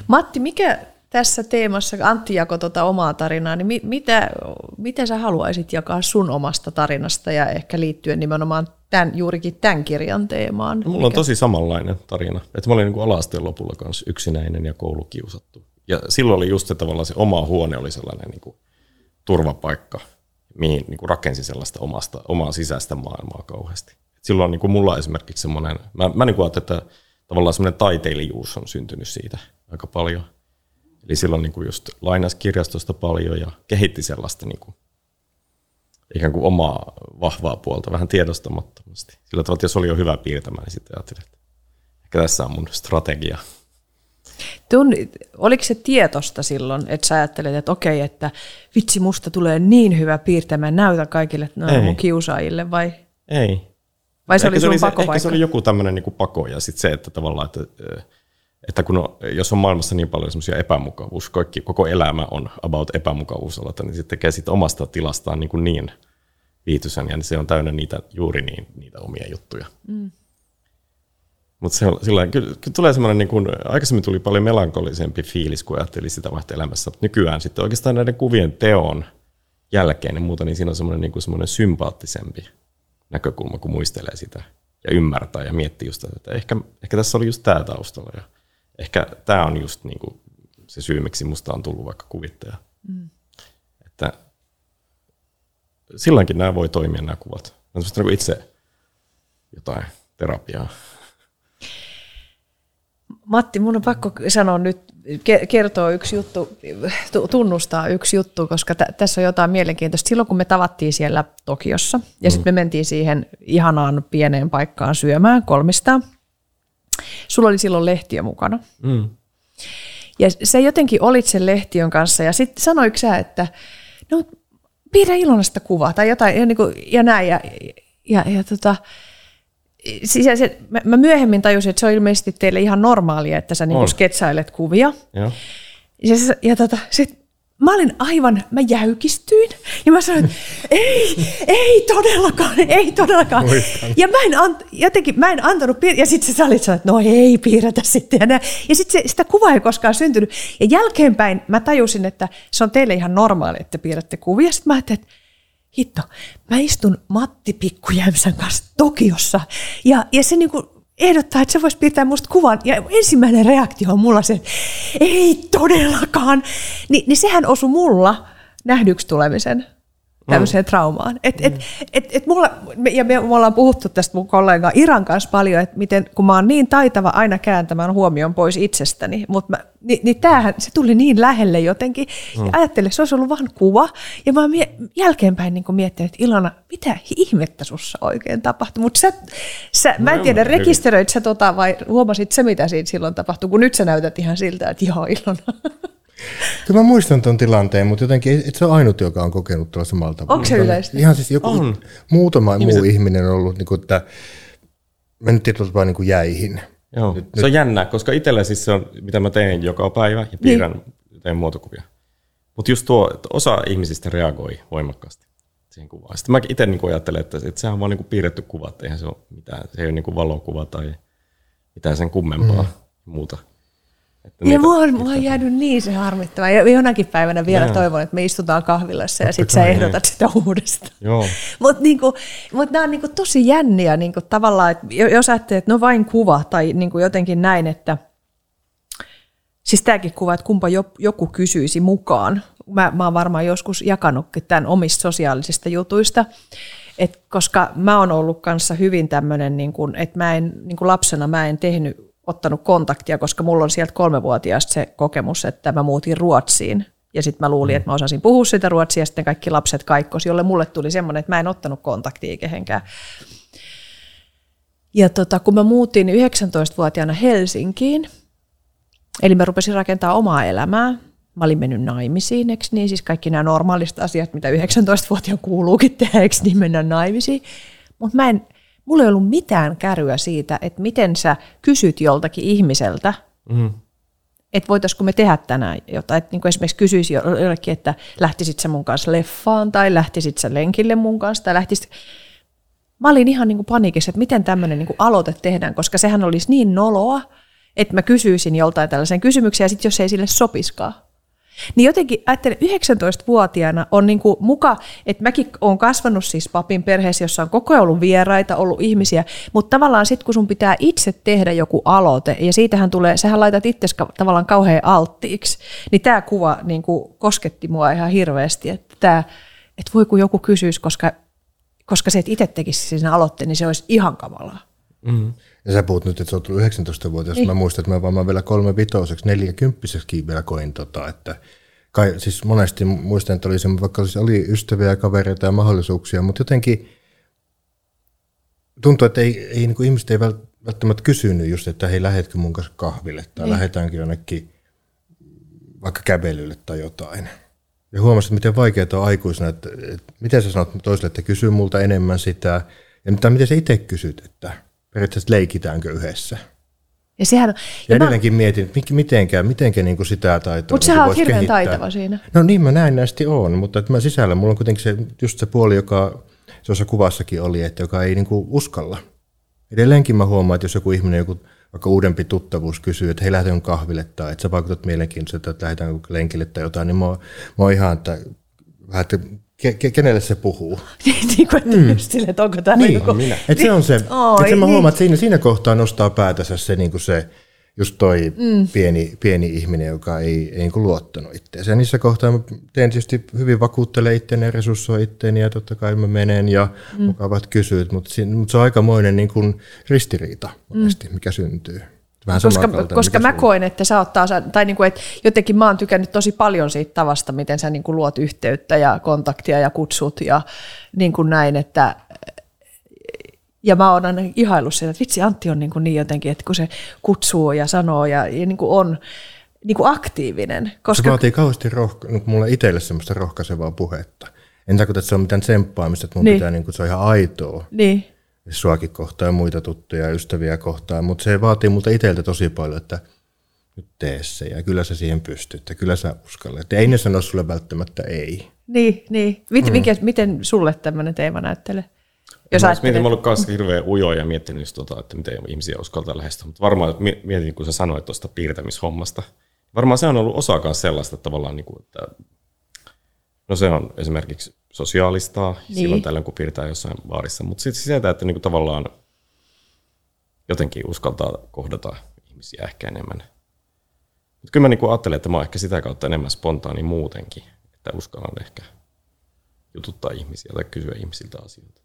Matti, mikä tässä teemassa, Antti jakoi tuota omaa tarinaa, niin mi- mitä, mitä sä haluaisit jakaa sun omasta tarinasta ja ehkä liittyen nimenomaan tämän, juurikin tämän kirjan teemaan? No, mulla on tosi samanlainen tarina. Että mä olin niin alasteen lopulla kanssa yksinäinen ja koulukiusattu. Ja silloin oli just se tavallaan se oma huone oli sellainen niin kuin turvapaikka, mihin niin kuin rakensi sellaista omasta, omaa sisäistä maailmaa kauheasti. Et silloin niin kuin mulla esimerkiksi semmoinen, mä, mä niin kuin että tavallaan semmoinen taiteilijuus on syntynyt siitä aika paljon. Eli silloin niin kuin just lainas kirjastosta paljon ja kehitti sellaista niin kuin, ikään kuin omaa vahvaa puolta vähän tiedostamattomasti. Sillä tavalla, että jos oli jo hyvä piirtämään, niin sitten ajattelin, että ehkä tässä on mun strategia. Tun, oliko se tietosta silloin, että sä ajattelet, että okei, että vitsi, musta tulee niin hyvä piirtämään, näytä kaikille että no, mun kiusaajille, vai? Ei. Vai se ehkä oli sun se, Ehkä se oli joku tämmöinen niin pako, ja sitten se, että tavallaan, että, että kun on, jos on maailmassa niin paljon semmoisia epämukavuus, kaikki, koko elämä on about epämukavuusalata, niin sitten tekee siitä omasta tilastaan niin, kuin niin viityisen, ja niin se on täynnä niitä, juuri niin, niitä omia juttuja. Mm. Mutta sillä kyllä, kyllä tulee semmoinen, niin kuin, aikaisemmin tuli paljon melankolisempi fiilis, kun ajatteli sitä vaihto elämässä. Nykyään sitten oikeastaan näiden kuvien teon jälkeen niin muuta, niin siinä on semmoinen, niin kuin semmoinen sympaattisempi näkökulma, kun muistelee sitä ja ymmärtää ja miettii just, että ehkä, ehkä tässä oli just tämä taustalla. Ja ehkä tämä on just niin kuin se syy, miksi musta on tullut vaikka kuvittaja. Mm. Että silloinkin nämä voi toimia nämä kuvat. On niin itse jotain terapiaa. Matti, mun on pakko sanoa nyt, kertoa yksi juttu, tunnustaa yksi juttu, koska t- tässä on jotain mielenkiintoista. Silloin kun me tavattiin siellä Tokiossa ja mm. sitten me mentiin siihen ihanaan pieneen paikkaan syömään kolmista, sulla oli silloin lehtiö mukana. Mm. Ja se jotenkin olit sen lehtiön kanssa ja sitten sanoiko sä, että no piirrä Ilonasta kuvaa tai jotain ja, niin kuin, ja näin. Ja, ja, ja tota, siis se, mä, mä myöhemmin tajusin, että se on ilmeisesti teille ihan normaalia, että sä niinku sketsailet kuvia. Ja, ja, ja tota, sit mä olin aivan, mä jäykistyin ja mä sanoin, että ei, ei todellakaan, ei todellakaan. Muistan. Ja mä en, ant, jotenkin, mä en antanut, piir- ja sitten sä olit että no ei piirretä sitten. Ja, ja sitten sitä kuvaa ei koskaan syntynyt. Ja jälkeenpäin mä tajusin, että se on teille ihan normaali, että piirrätte kuvia. Sitten mä ajattelin, että hitto, mä istun Matti Pikkujämsän kanssa Tokiossa ja, ja se niinku ehdottaa, että se voisi piirtää musta kuvan. Ja ensimmäinen reaktio on mulla se, että ei todellakaan. Ni, niin sehän osui mulla nähdyksi tulemisen tämmöiseen mm. traumaan. Et, et, et, et mulla, ja me, me ollaan puhuttu tästä mun kollega Iran kanssa paljon, että miten, kun mä oon niin taitava aina kääntämään huomion pois itsestäni, mutta niin, niin tämähän, se tuli niin lähelle jotenkin. Mm. Ja ajattelin, se olisi ollut vain kuva. Ja mä mie, jälkeenpäin niin miettinyt, että Ilona, mitä ihmettä sussa oikein tapahtui? Mutta sä, sä, mä en tiedä, rekisteröit sä tota vai huomasit se, mitä siitä silloin tapahtui, kun nyt sä näytät ihan siltä, että joo Ilona. Kyllä mä muistan tuon tilanteen, mutta jotenkin et se on ainut, joka on kokenut tuolla samalla tavalla. Onko se yleistä? Ihan siis joku, on. muutama Ihmiset... muu ihminen on ollut, niin kuin, että mennyt tietyllä tavalla niin kuin jäihin. Joo, nyt, se on jännä, koska itsellä siis se on, mitä mä teen joka päivä ja piirrän, niin. teen muotokuvia. Mutta just tuo, että osa ihmisistä reagoi voimakkaasti siihen kuvaan. Sitten mä itse niin ajattelen, että, että sehän on vaan niin piirretty kuva, että eihän se ole mitään, se ei ole niin valokuva tai mitään sen kummempaa mm. muuta. Että Ja niitä- mua on, mua on jäänyt niin se harmittava. Ja jonakin päivänä vielä Joo. toivon, että me istutaan kahvilassa ja sitten sä ehdotat sitä uudestaan. Mutta niinku, mut nämä on niinku tosi jänniä niinku tavallaan, että jo- jos ajattelee, että no vain kuva tai niinku jotenkin näin, että siis tämäkin kuva, että kumpa jo- joku kysyisi mukaan. Mä, mä oon varmaan joskus jakanutkin tämän omista sosiaalisista jutuista, et koska mä oon ollut kanssa hyvin tämmöinen, niin että mä en, niin lapsena mä en tehnyt, ottanut kontaktia, koska mulla on sieltä kolmevuotiaasta se kokemus, että mä muutin Ruotsiin. Ja sitten mä luulin, että mä osasin puhua sitä ruotsia, ja sitten kaikki lapset kaikkos, jolle mulle tuli semmoinen, että mä en ottanut kontaktia kehenkään. Ja tota, kun mä muutin 19-vuotiaana Helsinkiin, eli mä rupesin rakentaa omaa elämää, mä olin mennyt naimisiin, eikö niin? Siis kaikki nämä normaalista asiat, mitä 19-vuotiaan kuuluukin tehdä, eikö niin mennä naimisiin. Mutta mä en, mulla ei ollut mitään käryä siitä, että miten sä kysyt joltakin ihmiseltä, Mm. että voitaisiko me tehdä tänään jotain. Että niin kuin esimerkiksi kysyisi jo- jollekin, että lähtisit sä mun kanssa leffaan tai lähtisit sä lenkille mun kanssa tai lähtisit... Mä olin ihan niin kuin paniikissa, että miten tämmöinen niin kuin aloite tehdään, koska sehän olisi niin noloa, että mä kysyisin joltain tällaisen kysymyksen ja sitten jos ei sille sopiskaan. Niin jotenkin ajattelen, 19-vuotiaana on niin kuin muka, että mäkin olen kasvanut siis papin perheessä, jossa on koko ajan ollut vieraita, ollut ihmisiä, mutta tavallaan sitten kun sun pitää itse tehdä joku aloite, ja siitähän tulee, sähän laitat itse tavallaan kauhean alttiiksi, niin tämä kuva niin kuin kosketti mua ihan hirveästi, että, tämä, että voi kun joku kysyisi, koska, koska se, että itse tekisi sen aloitteen, niin se olisi ihan kamalaa. Mm. Ja sä puhut nyt, että sä oot tullut 19-vuotias. Niin. Mä muistan, että mä varmaan vielä kolme vitoseksi, neljäkymppiseksi vielä koin tota, että kai, siis monesti muistan, että oli se, vaikka siis oli ystäviä ja kavereita ja mahdollisuuksia, mutta jotenkin tuntuu, että ei, ei niin kuin ihmiset ei vält- välttämättä kysynyt just, että hei, lähetkö mun kanssa kahville tai Niin. lähdetäänkö jonnekin vaikka kävelylle tai jotain. Ja huomasin, miten vaikeaa on aikuisena, että, että miten sä sanot toiselle, että kysy multa enemmän sitä, ja tai miten sä itse kysyt, että periaatteessa leikitäänkö yhdessä. Ja sehän on, Ja, ja mä, edelleenkin mietin, että mitenkään, mitenkään niin kuin sitä taitoa mutta sähän oot voisi hirveän kehittää. taitava siinä. No niin, mä näin näistä on, mutta että mä sisällä, mulla on kuitenkin se, just se puoli, joka tuossa kuvassakin oli, että joka ei niinku uskalla. Edelleenkin mä huomaan, että jos joku ihminen, joku vaikka uudempi tuttavuus kysyy, että hei lähdetään kahville tai että sä vaikutat mielenkiintoiselta, että lähdetään lenkille tai jotain, niin mä, oon- mä oon ihan, että, vähän, että ke, ke, kenelle se puhuu. niin kuin, että mm. just sille, että onko tämä Niin, joku... että se on se, Oi, että mä niin. huomaan, että siinä, siinä kohtaa nostaa päätänsä se, niin kuin se just toi mm. pieni, pieni ihminen, joka ei, ei niin kuin luottanut itseensä. Niissä kohtaa mä teen tietysti hyvin vakuuttelee itseäni ja resurssoi itseäni ja totta kai mä menen ja mm. mukavat kysyt, mutta, siinä, mutta se on aikamoinen niin kuin ristiriita monesti, mm. mikä syntyy. Vähän koska, koska mä koen, että sä oot taas, tai niinku, että jotenkin mä oon tykännyt tosi paljon siitä tavasta, miten sä niinku luot yhteyttä ja kontaktia ja kutsut ja niin kuin näin, että ja mä oon aina ihaillut sitä, että vitsi Antti on niin, kuin niin jotenkin, että kun se kutsuu ja sanoo ja, ja niin kuin on niin kuin aktiivinen. Se Koska, vaatii kauheasti rohka- niin mulle itselle semmoista rohkaisevaa puhetta. En tarkoita, että se on mitään tsemppaamista, että mun Niin. niin. pitää, niin kuin, se on ihan aitoa. niin, suakin kohtaan ja muita tuttuja ja ystäviä kohtaan, mutta se vaatii multa itseltä tosi paljon, että nyt tee se ja kyllä sä siihen pystyt ja kyllä sä uskallat. Ei ne sano sulle välttämättä ei. niin, niin. Miten, mm. mikä, miten sulle tämmöinen teema näyttelee? Jos mä mietin, mä ollut kanssa hirveän ujo ja miettinyt just tota, että miten ihmisiä uskaltaa lähestyä. Mutta varmaan mie- mietin, kun sä sanoit tuosta piirtämishommasta. Varmaan se on ollut osa kanssa sellaista että tavallaan, niin kuin, että no se on esimerkiksi sosiaalistaa niin. silloin tällöin, kun piirtää jossain baarissa. Mutta sitten sieltä, että niin kuin tavallaan jotenkin uskaltaa kohdata ihmisiä ehkä enemmän. Mutta kyllä mä niin kuin ajattelen, että mä oon ehkä sitä kautta enemmän spontaani muutenkin, että uskallan ehkä jututtaa ihmisiä tai kysyä ihmisiltä asioita.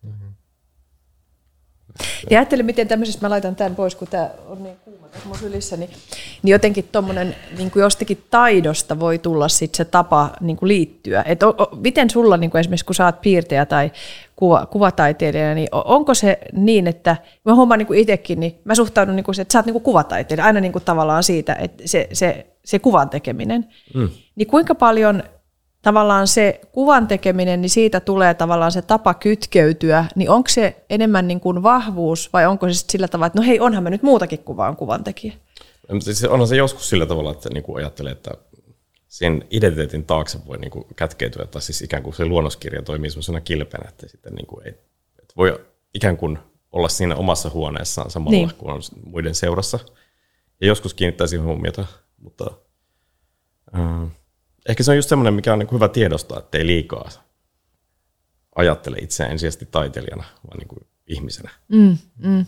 Ja ajattelin, miten tämmöisessä, mä laitan tämän pois, kun tämä on niin kuuma tässä mun sylissä, niin, niin jotenkin tuommoinen niin kuin jostakin taidosta voi tulla sit se tapa niin kuin liittyä. Et o, o, miten sulla niin kuin esimerkiksi, kun oot piirtejä tai kuva, kuvataiteilija, niin onko se niin, että mä huomaan niin kuin itsekin, niin mä suhtaudun niin kuin se, että sä oot niin kuin kuvataiteilija, aina niin kuin tavallaan siitä, että se, se, se kuvan tekeminen. Mm. Niin kuinka paljon tavallaan se kuvan tekeminen, niin siitä tulee tavallaan se tapa kytkeytyä, niin onko se enemmän niin kuin vahvuus vai onko se sillä tavalla, että no hei, onhan mä nyt muutakin kuin vaan kuvan tekijä? Siis onhan se joskus sillä tavalla, että niinku ajattelee, että sen identiteetin taakse voi niinku kätkeytyä, tai siis ikään kuin se luonnoskirja toimii sellaisena kilpenä, että sitten niinku ei, että voi ikään kuin olla siinä omassa huoneessaan samalla, Niin. niin. kun on muiden seurassa. Ja joskus kiinnittää siihen huomiota, Mutta äh, ehkä se on just semmoinen, mikä on niin hyvä tiedostaa, että ei liikaa ajattele itseään ensisijaisesti taiteilijana, vaan niin kuin ihmisenä. Mm, mm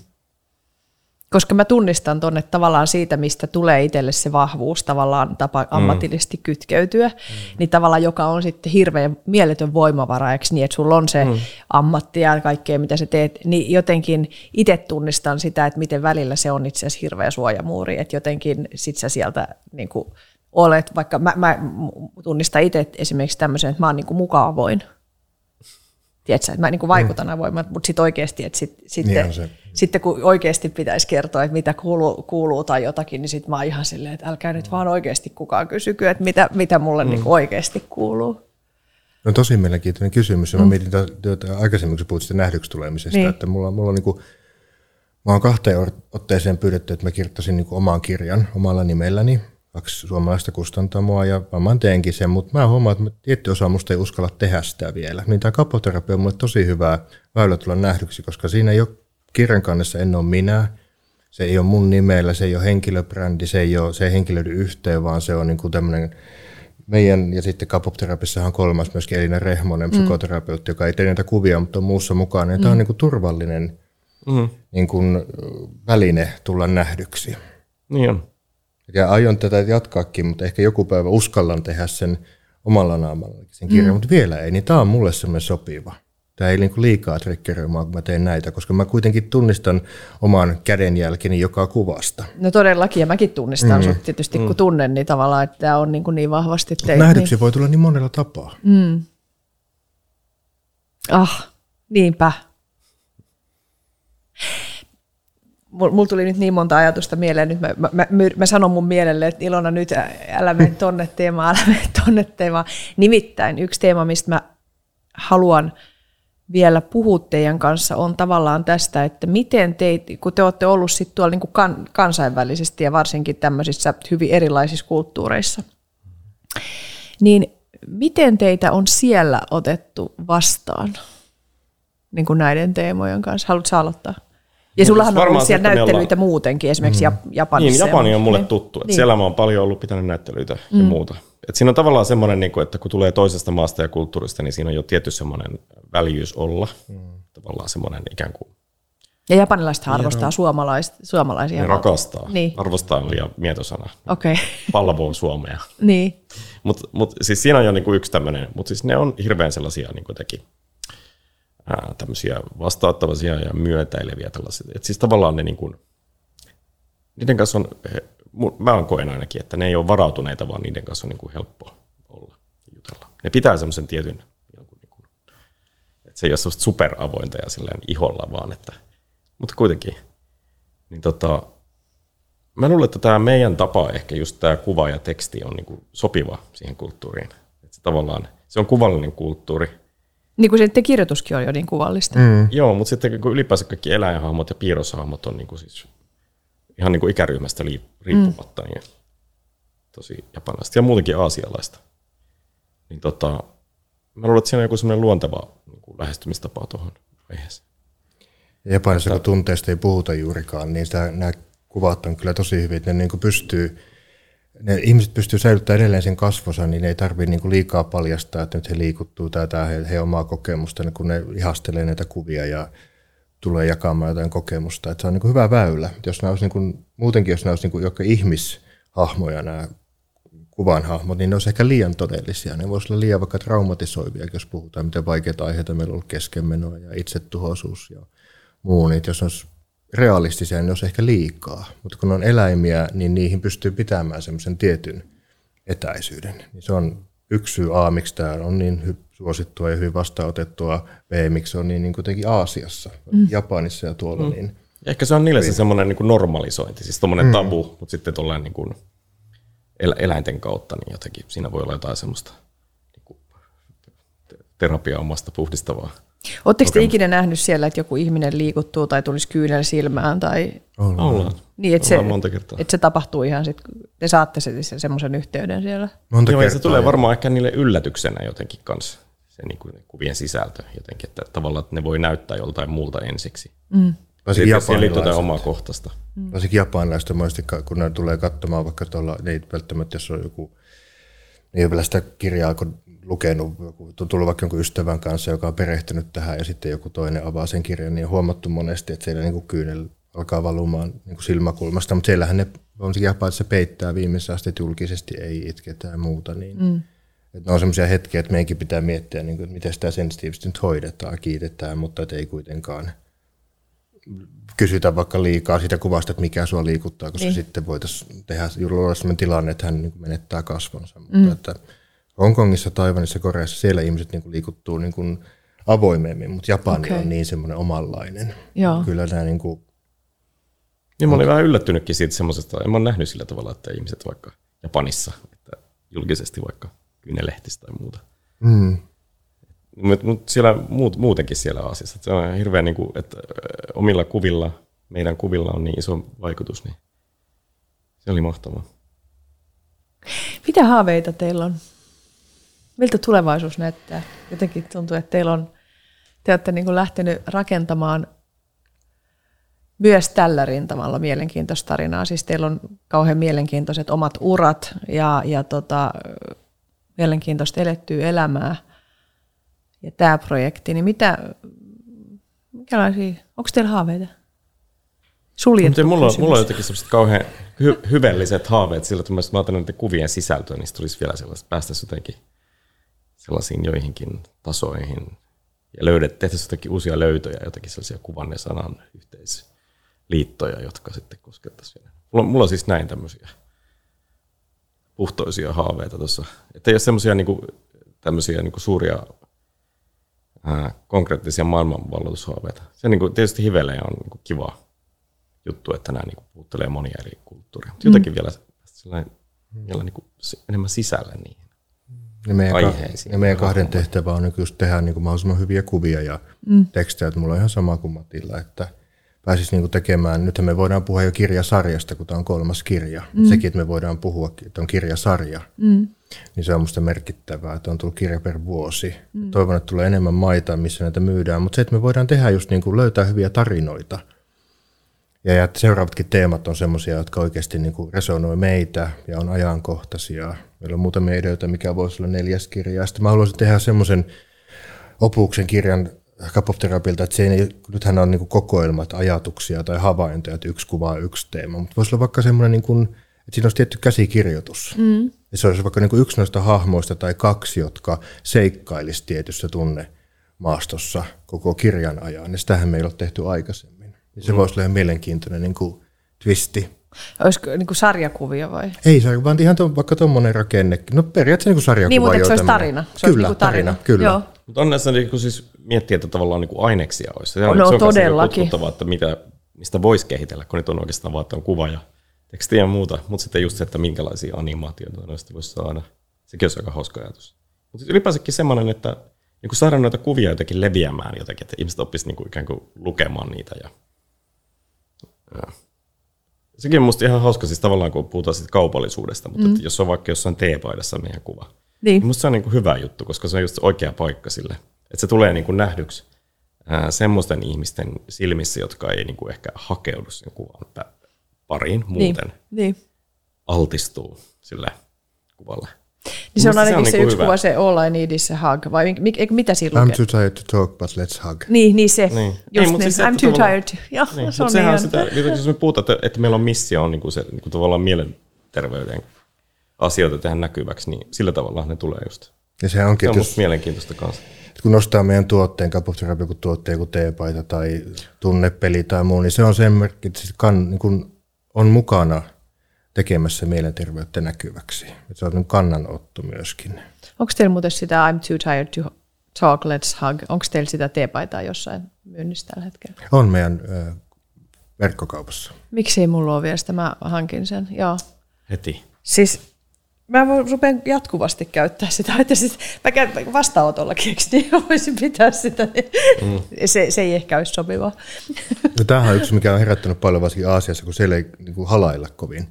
koska mä tunnistan tuonne tavallaan siitä, mistä tulee itselle se vahvuus tavallaan tapa mm. ammatillisesti kytkeytyä, mm. niin tavallaan joka on sitten hirveän mieletön voimavara, eikö niin, että sulla on se mm. ammatti ja kaikkea, mitä sä teet, niin jotenkin itse tunnistan sitä, että miten välillä se on itse asiassa hirveä suojamuuri, että jotenkin sit sä sieltä niin kuin olet, vaikka mä, mä tunnistan itse esimerkiksi tämmöisen, että mä oon niin kuin mukavoin, tiedätkö, että mä niin kuin vaikutan mm. avoimat, mutta sitten oikeasti, että sit, sitten, niin sitten kun oikeasti pitäisi kertoa, että mitä kuuluu, kuuluu tai jotakin, niin sitten mä oon ihan silleen, että älkää nyt vaan oikeasti kukaan kysykö, että mitä, mitä mulle mm. niin oikeasti kuuluu. No tosi mielenkiintoinen kysymys. Mm. Mä mietin että aikaisemmin, kun puhuit nähdyksi tulemisesta, niin. että mulla, mulla on niin kuin, mä oon kahteen otteeseen pyydetty, että mä kirjoittaisin niin oman kirjan omalla nimelläni kaksi suomalaista kustantamoa ja varmaan teenkin sen, mutta mä huomaan, että tietty osa musta ei uskalla tehdä sitä vielä. Niin tämä kapoterapia on mulle tosi hyvä väylä tulla nähdyksi, koska siinä ei ole kirjan kannessa en ole minä, se ei ole mun nimellä, se ei ole henkilöbrändi, se ei, ole, se ei henkilöidy yhteen, vaan se on niin kuin tämmöinen meidän, ja sitten kapopterapiassa on kolmas myöskin Elina Rehmonen, mm. psykoterapeutti, joka ei tee näitä kuvia, mutta on muussa mukana. Ja mm. Tämä on niin kuin turvallinen mm. niin kuin, väline tulla nähdyksi. Niin on. Ja aion tätä jatkaakin, mutta ehkä joku päivä uskallan tehdä sen omalla naamalla sen kirjan, mm. mutta vielä ei, niin tämä on mulle semmoinen sopiva. Tämä ei niinku liikaa triggeröimaan, kun mä teen näitä, koska mä kuitenkin tunnistan oman kädenjälkeni joka kuvasta. No todellakin, ja mäkin tunnistan mm. sut tietysti, kun mm. tunnen, niin tavallaan, että tämä on niin, kuin niin vahvasti teit. Nähdyksi niin. voi tulla niin monella tapaa. Mm. Ah, niinpä mulla tuli nyt niin monta ajatusta mieleen, nyt mä, mä, mä, mä sanon mun mielelle, että Ilona nyt älä mene tonne teemaan, älä mene tonne teemaan. Nimittäin yksi teema, mistä mä haluan vielä puhua teidän kanssa, on tavallaan tästä, että miten teit, kun te olette ollut sit tuolla niin kuin kan, kansainvälisesti ja varsinkin tämmöisissä hyvin erilaisissa kulttuureissa, niin miten teitä on siellä otettu vastaan niin kuin näiden teemojen kanssa? Haluatko aloittaa? Ja sullahan on ollut siellä näyttelyitä ollaan... muutenkin, esimerkiksi mm. Japanissa. Niin, Japani on mulle niin. tuttu. Että niin. Siellä mä oon paljon ollut pitänyt näyttelyitä mm. ja muuta. Et siinä on tavallaan semmoinen, niin että kun tulee toisesta maasta ja kulttuurista, niin siinä on jo tietty semmoinen väljyys olla. Mm. Tavallaan semmoinen ikään kuin... Ja japanilaiset arvostaa suomalais, suomalaisia. Ne rakastaa. Niin. Arvostaa on liian mietosana. Okei. Okay. Palvoo Suomea. niin. Mutta mut, siis siinä on jo niinku yksi tämmöinen, mutta siis ne on hirveän sellaisia niin teki tämmöisiä vastaattavia ja myötäileviä tällaisia. Et siis tavallaan ne niin kuin, niiden kanssa on, he, mä koen ainakin, että ne ei ole varautuneita, vaan niiden kanssa on niin kuin helppo olla jutella. Ne pitää semmoisen tietyn, niin kuin, että se ei ole semmoista superavointa ja silleen iholla, vaan että, mutta kuitenkin. Niin tota, mä luulen, että tämä meidän tapa, ehkä just tämä kuva ja teksti on niin kuin sopiva siihen kulttuuriin. Että se tavallaan, se on kuvallinen kulttuuri, niin kuin se kirjoituskin on jo niin kuvallista. Mm. Joo, mutta sitten kun ylipäänsä kaikki eläinhahmot ja piirroshahmot on niin kuin siis ihan niin kuin ikäryhmästä riippumatta mm. niin tosi japanilaista ja muutenkin aasialaista. Niin tota, mä luulen, että siinä on joku semmoinen luonteva niin kuin lähestymistapa tuohon aiheeseen. Japanissa kun tunteista ei puhuta juurikaan, niin sitä, nämä kuvat on kyllä tosi hyvin, että ne niin kuin pystyy ne ihmiset pystyy säilyttämään edelleen sen kasvonsa, niin ne ei tarvitse niin liikaa paljastaa, että nyt he liikuttuu tai tämä he, he omaa kokemusta, niin kun ne ihastelee näitä kuvia ja tulee jakamaan jotain kokemusta. Että se on niin hyvä väylä. Jos nämä olisi niin kuin, muutenkin, jos nämä olisi niin jotka ihmishahmoja, nämä kuvan hahmot, niin ne olisi ehkä liian todellisia. Ne voisi olla liian vaikka traumatisoivia, jos puhutaan, miten vaikeita aiheita meillä on ollut keskenmenoa ja itsetuhoisuus ja muu. Niin jos olisi realistisia, niin olisi ehkä liikaa. Mutta kun on eläimiä, niin niihin pystyy pitämään semmoisen tietyn etäisyyden. Niin se on yksi syy A, miksi tämä on niin suosittua ja hyvin vastaanotettua. B, miksi se on niin, niin kuitenkin Aasiassa, mm. Japanissa ja tuolla. Mm. Niin, Ehkä se on niille se semmoinen niin normalisointi, siis tuommoinen mm. tabu, mutta sitten tuollainen niin kuin eläinten kautta, niin jotenkin siinä voi olla jotain semmoista niin kuin terapiaa omasta puhdistavaa. Oletteko te ikinä nähnyt siellä, että joku ihminen liikuttuu tai tulisi kyynel silmään? Tai... Ollaan. Niin, että se, monta kertaa. Että se tapahtuu ihan sitten, te saatte se, se, semmoisen yhteyden siellä. Monta Joo, kertaa, se tulee varmaan ehkä niille yllätyksenä jotenkin kanssa, se niin kuin, kuvien sisältö jotenkin, että tavallaan että ne voi näyttää joltain muulta ensiksi. Mm. Varsinkin japanilaiset. omakohtaista. Mm. Varsinkin japanilaiset kun ne tulee katsomaan vaikka tuolla, ne ei välttämättä, jos on joku, ne ei ole vielä sitä kirjaa kun lukenut, tullut vaikka jonkun ystävän kanssa, joka on perehtynyt tähän, ja sitten joku toinen avaa sen kirjan, niin on huomattu monesti, että siellä niin kuin kyynel alkaa valumaan niin kuin silmäkulmasta, mutta siellähän ne on se japanissa peittää viimeisessä asti, että julkisesti ei itketä ja muuta, niin mm. että ne on sellaisia hetkiä, että meidänkin pitää miettiä, niin kuin, että miten sitä sensitiivisesti nyt hoidetaan, kiitetään, mutta että ei kuitenkaan kysytä vaikka liikaa siitä kuvasta, että mikä sua liikuttaa, koska Niin. sitten voitaisiin tehdä juuri sellainen tilanne, että hän niin menettää kasvonsa. Mm. Mutta että Hongkongissa, Taiwanissa, Koreassa, siellä ihmiset niin kuin liikuttuu niin kuin avoimemmin, mutta Japani okay. on niin semmoinen omanlainen. Joo. Kyllä nämä niin kuin, Niin mä olin vähän yllättynytkin siitä semmoisesta, en mä ole nähnyt sillä tavalla, että ihmiset vaikka Japanissa, että julkisesti vaikka kyynelehtistä tai muuta. mm, Mutta mut siellä muut, muutenkin siellä Aasiassa, että se on hirveän, niin kuin, että omilla kuvilla, meidän kuvilla on niin iso vaikutus, niin se oli mahtavaa. Mitä haaveita teillä on? Miltä tulevaisuus näyttää? Jotenkin tuntuu, että teillä on, te olette niin kuin lähtenyt rakentamaan myös tällä rintamalla mielenkiintoista tarinaa. Siis teillä on kauhean mielenkiintoiset omat urat ja, ja tota, mielenkiintoista elettyä elämää. Ja tämä projekti, niin mitä, onko teillä haaveita? Suljettu Mutta mulla, kysymys. mulla on jotenkin sellaiset kauhean hy- hyvelliset haaveet sillä, että mä ajattelen niiden kuvien sisältöä, niin tulisi vielä sellaista, päästäisiin jotenkin sellaisiin joihinkin tasoihin ja löydet, tehtäisiin jotenkin uusia löytöjä, jotenkin sellaisia kuvan ja sanan yhteisliittoja, jotka sitten koskettaisiin. Mulla, on- mulla on siis näin tämmöisiä puhtoisia haaveita tuossa. Että ei ole semmoisia niinku, tämmöisiä niinku suuria ää, konkreettisia maailmanvalloitushaaveita. Se niinku, tietysti hivelejä on niinku kiva juttu, että nämä niinku puuttelee monia eri kulttuureja. Mutta jotenkin vielä sellainen, vielä niinku se- enemmän sisälle niihin. Ja meidän, Aiheisiin. ja meidän kahden tehtävä on nyt just tehdä niin kuin mahdollisimman hyviä kuvia ja mm. tekstejä, että mulla on ihan sama kuin Matilla, että pääsisi niin kuin tekemään, nythän me voidaan puhua jo kirjasarjasta, kun tämä on kolmas kirja. Mm. Sekin, että me voidaan puhua, että on kirjasarja, mm. niin se on musta merkittävää, että on tullut kirja per vuosi. Mm. Toivon, että tulee enemmän maita, missä näitä myydään, mutta se, että me voidaan tehdä just niin kuin löytää hyviä tarinoita. Ja, seuraavatkin teemat on semmoisia, jotka oikeasti niin kuin resonoi meitä ja on ajankohtaisia. Meillä on muutamia ideoita, mikä voisi olla neljäs kirja. Ja sitten mä haluaisin tehdä semmoisen opuksen kirjan Kapopterapilta, että se ei, nythän on niin kuin kokoelmat ajatuksia tai havaintoja, että yksi kuva yksi teema, mutta voisi olla vaikka semmoinen, niin kuin, että siinä olisi tietty käsikirjoitus. Mm. Ja se olisi vaikka niin kuin yksi noista hahmoista tai kaksi, jotka seikkailisi tietyssä tunnemaastossa koko kirjan ajan. Ja sitähän meillä on tehty aikaisemmin. Ja se mm. voisi olla ihan mielenkiintoinen niin kuin twisti. Olisiko niin kuin sarjakuvia vai? Ei se vaan ihan to, vaikka tuommoinen rakenne. No periaatteessa niin kuin sarjakuva. Niin, mutta se olisi tarina? Se olisi kyllä, niin kuin tarina. tarina. Kyllä. Joo. Mutta on näissä niin siis miettiä, että tavallaan niin kuin aineksia olisi. Se No, on, se on kanssa todellakin. kutkuttavaa, että mitä, mistä voisi kehitellä, kun nyt on oikeastaan vaan, että on kuva ja tekstiä ja muuta. Mutta sitten just se, että minkälaisia animaatioita noista voisi saada. Sekin olisi aika hauska ajatus. Mutta ylipäänsäkin semmoinen, että niin kuin saada noita kuvia jotenkin leviämään jotenkin, että ihmiset oppisivat niin kuin ikään kuin lukemaan niitä. Ja, ja. Sekin on musta ihan hauska siis tavallaan, kun puhutaan siitä kaupallisuudesta, mutta mm. jos on vaikka jossain teepaidassa meidän kuva, Niin. niin musta se on niin kuin hyvä juttu, koska se on just oikea paikka sille. Että se tulee niin kuin nähdyksi ää, semmoisten ihmisten silmissä, jotka ei niin kuin ehkä hakeudu sen kuvan pariin muuten, Niin. niin. altistuu sille kuvalle. Niin se on se ainakin on se, niinku yksi hyvä. kuva, se All I Need is a Hug, vai mik, mik, eikö- mitä siinä I'm lukee? too tired to talk, but let's hug. Niin, niin se. Niin. Niin. Ei, Just mut niin. siis se, I'm too tavallaan- tired. Joo, Niin, se on mutta sehän on ihan... sitä, jos me puhutaan, että, että meillä on missio on niin kuin se niin kuin tavallaan mielenterveyden asioita tehdä näkyväksi, niin sillä tavalla ne tulee just. Ja se onkin, Se on jos, mielenkiintoista kanssa. kun nostaa meidän tuotteen, kapotterapia joku tuotteen, joku teepaita tai tunnepeli tai muu, niin se on sen merkki, että se kan, niin kun on mukana tekemässä mielenterveyttä näkyväksi. Se on niin kannanotto myöskin. Onko teillä muuten sitä I'm too tired to talk, let's hug? Onko teillä sitä teepaitaa jossain myynnissä tällä hetkellä? On meidän ö, verkkokaupassa. Miksi ei mulla ole vielä sitä? Mä hankin sen. Joo. Heti. Siis mä rupean jatkuvasti käyttää sitä, että siis, mä käyn vastaanotollakin, eikö niin voisin pitää sitä, niin mm. se, se ei ehkä olisi sopivaa. No, tämähän on yksi, mikä on herättänyt paljon varsinkin Aasiassa, kun siellä ei niin kuin halailla kovin.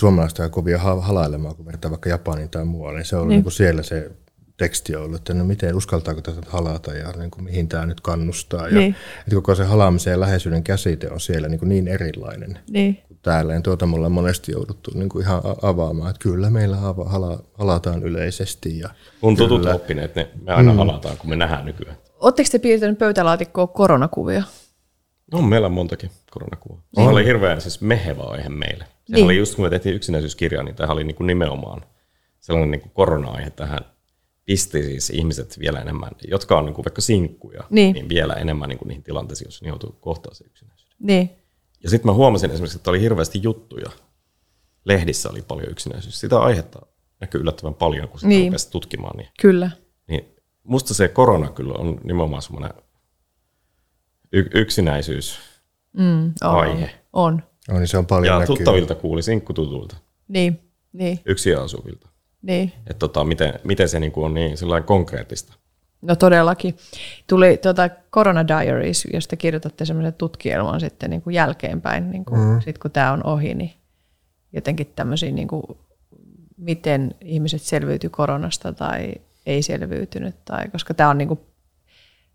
Suomalaiset on kovia ha- halailemaan, kun vertaa vaikka Japaniin tai muualle. Niin se on niin. Niin kuin siellä se teksti ollut, että no miten, uskaltaako tätä halata ja niin kuin, mihin tämä nyt kannustaa. Ja, Niin. että koko se halaamisen ja läheisyyden käsite on siellä niin, kuin niin erilainen Niin. kuin täällä. Ja tuota me ollaan monesti jouduttu niin kuin ihan avaamaan, että kyllä meillä hava, hala, halataan yleisesti. Ja Mun tutut on oppineet, ne me aina mm. halataan, kun me nähdään nykyään. Oletteko te piirtänyt pöytälaatikkoon koronakuvia? On meillä montakin koronakuvaa. Se oli hirveän siis mehevä aihe meille. Se Niin. oli just kun me tehtiin yksinäisyyskirjaa, niin tämähän oli niin kuin nimenomaan sellainen niin kuin korona-aihe tähän pisti siis ihmiset vielä enemmän, jotka on niin kuin vaikka sinkkuja, Niin. niin vielä enemmän niin kuin niihin tilanteisiin, jos ne joutuu kohtaan se yksinäisyyden. Niin. Ja sitten mä huomasin esimerkiksi, että oli hirveästi juttuja. Lehdissä oli paljon yksinäisyys. Sitä aihetta näkyy yllättävän paljon, kun sitä niin. rupesi tutkimaan. Niin, Kyllä. niin musta se korona kyllä on nimenomaan semmoinen y- yksinäisyys. Mm, on. Aihe. On. No, niin se on paljon Ja näkyy. tuttavilta kuuli, sinkkututulta, Niin. Niin. yksin asuvilta. Niin. Että tota, miten, miten se niinku on niin sellainen konkreettista. No todellakin. Tuli tuota Corona Diaries, josta kirjoitatte semmoisen tutkielman sitten niin kuin jälkeenpäin, niin kuin, mm. sit kun tämä on ohi, niin jotenkin tämmöisiä, niin kuin, miten ihmiset selviytyi koronasta tai ei selviytynyt, tai, koska tämä on niin kuin,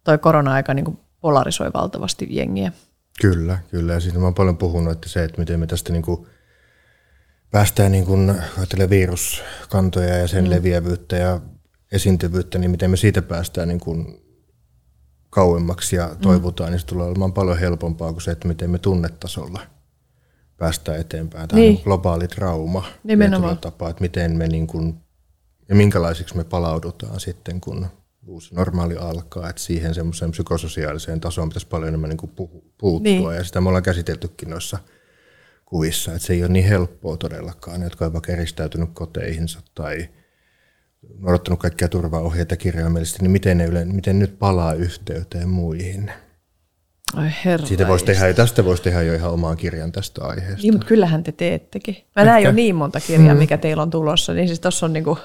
toi korona-aika niin kuin polarisoi valtavasti jengiä. Kyllä, kyllä. Ja siitä mä oon paljon puhunut, että se, että miten me tästä niin kuin päästään niin kuin, viruskantoja ja sen mm. leviävyyttä ja esiintyvyyttä, niin miten me siitä päästään niin kuin kauemmaksi ja toivotaan, mm. niin se tulee olemaan paljon helpompaa kuin se, että miten me tunnetasolla päästään eteenpäin. Tämä Niin. on globaali trauma Nimenomaan. tapaa, että miten me niin kuin, ja minkälaisiksi me palaudutaan sitten, kun uusi normaali alkaa, että siihen semmoiseen psykososiaaliseen tasoon pitäisi paljon enemmän niin kuin puuttua, Niin. ja sitä me ollaan käsiteltykin noissa kuvissa, että se ei ole niin helppoa todellakaan, jotka ovat vaikka eristäytynyt koteihinsa tai noudattanut kaikkia turvaohjeita kirjaimellisesti, niin miten, ne yle, miten nyt palaa yhteyteen muihin. Ai herra. Siitä voisi tehdä, tästä voisi tehdä jo ihan omaan kirjan tästä aiheesta. Niin, mutta kyllähän te teettekin. Mä näin jo niin monta kirjaa, mikä teillä on tulossa, niin siis tuossa on, niinku,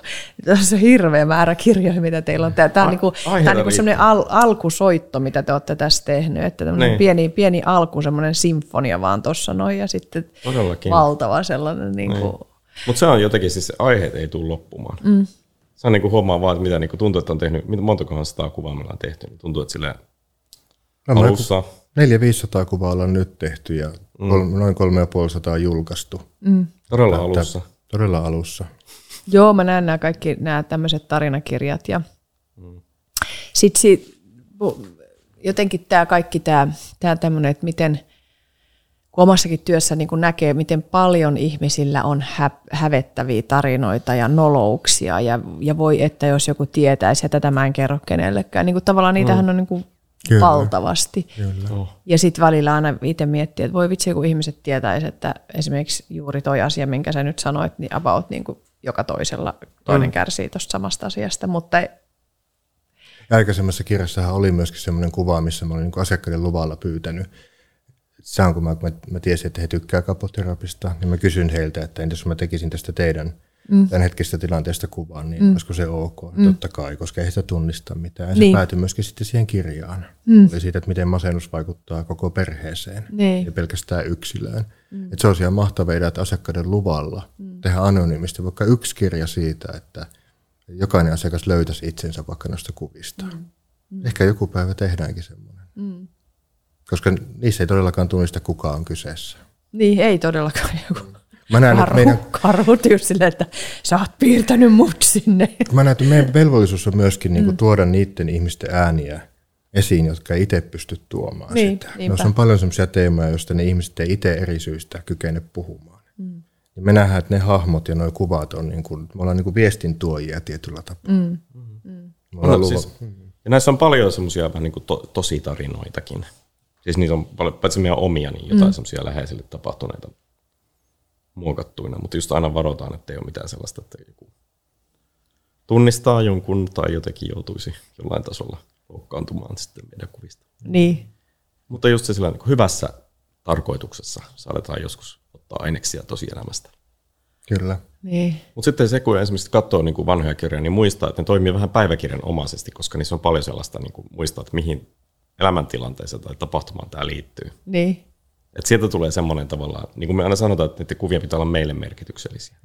tossa on hirveä määrä kirjoja, mitä teillä on. Tämä on, niinku, aiheita tää on niinku semmoinen al, alkusoitto, mitä te olette tässä tehnyt. Että Niin. pieni, pieni alku, semmoinen sinfonia vaan tuossa noin, ja sitten Todellakin. valtava sellainen. Niinku, Niin. Mutta se on jotenkin, siis aiheet ei tule loppumaan. Mm. Se on niinku huomaa vaan, että mitä niinku tuntuu, että on tehnyt, montakohan sitä kuvaa meillä on tehty, niin tuntuu, että sille mä alussa, 400-500 kuvaa ollaan nyt tehty ja kol, noin 350 julkaistu. todella alussa. Todella alussa. Joo, mä näen nämä kaikki nämä tämmöiset tarinakirjat. Ja sitten sit, jotenkin tämä kaikki tämä, tämä tämmöinen, että miten kun omassakin työssä niin kun näkee, miten paljon ihmisillä on hä- hävettäviä tarinoita ja nolouksia ja, ja voi, että jos joku tietäisi, ja tätä mä en kerro kenellekään. Niin kuin tavallaan niitähän on niin kuin Kyllä. valtavasti. Oh. Ja sitten välillä aina itse miettii, että voi vitsi, kun ihmiset tietäisi, että esimerkiksi juuri toi asia, minkä sä nyt sanoit, niin about niin kuin joka toisella toinen mm. kärsii tuosta samasta asiasta, mutta ei, Ja aikaisemmassa kirjassahan oli myöskin semmoinen kuva, missä mä olin niin asiakkaiden luvalla pyytänyt. Se on, kun mä, mä, mä tiesin, että he tykkää kapoterapista, niin mä kysyin heiltä, että entäs jos mä tekisin tästä teidän mm. tämän hetkestä tilanteesta kuvan, niin mm. olisiko se ok? Mm. Totta kai, koska ei sitä tunnista mitään. Ja se Niin. päätyi myöskin sitten siihen kirjaan. Mm. Oli siitä, että miten masennus vaikuttaa koko perheeseen, Niin. ei pelkästään yksilöön. Mm. Että se on siellä mahtavaa, että asiakkaiden luvalla mm. tehdä anonyymisti vaikka yksi kirja siitä, että jokainen asiakas löytäisi itsensä vaikka noista kuvista. Mm. Ehkä joku päivä tehdäänkin semmoinen. Mm. Koska niissä ei todellakaan tunnista, kuka on kyseessä. niin ei todellakaan joku Mä näen, että karhu, meidän, karhu just silleen, että sä oot piirtänyt mut sinne. mä näen, että meidän velvollisuus on myöskin niin kuin, tuoda niiden ihmisten ääniä esiin, jotka ei itse pysty tuomaan Niin, sitä. niinpä. Noissa on paljon sellaisia teemoja, joista ne ihmiset ei itse eri syistä kykene puhumaan. Mm. Ja me nähdään, että ne hahmot ja nuo kuvat on, niin kuin, me ollaan niin kuin viestin tuojia tietyllä tapaa. Mm. Me ollaan No, luva- siis, ja näissä on paljon semmoisia vähän niin kuin to, tositarinoitakin. Siis niitä on paljon, paitsi meidän omia, niin jotain mm. semmoisia läheisille tapahtuneita muokattuina. Mutta just aina varotaan, että ei ole mitään sellaista, että joku tunnistaa jonkun tai jotenkin joutuisi jollain tasolla loukkaantumaan sitten meidän kuvista. niin, Mutta just se sillä niin hyvässä tarkoituksessa saadaan joskus ottaa aineksia tosielämästä. Kyllä. niin, Mutta sitten se, kun esimerkiksi katsoo niin kuin vanhoja kirjoja, niin muistaa, että ne toimii vähän päiväkirjan omaisesti, koska niissä on paljon sellaista niin kuin muistaa, että mihin elämäntilanteeseen tai tapahtumaan tämä liittyy. niin, Et sieltä tulee semmoinen tavallaan, niin kuin me aina sanotaan, että niiden kuvien pitää olla meille merkityksellisiä.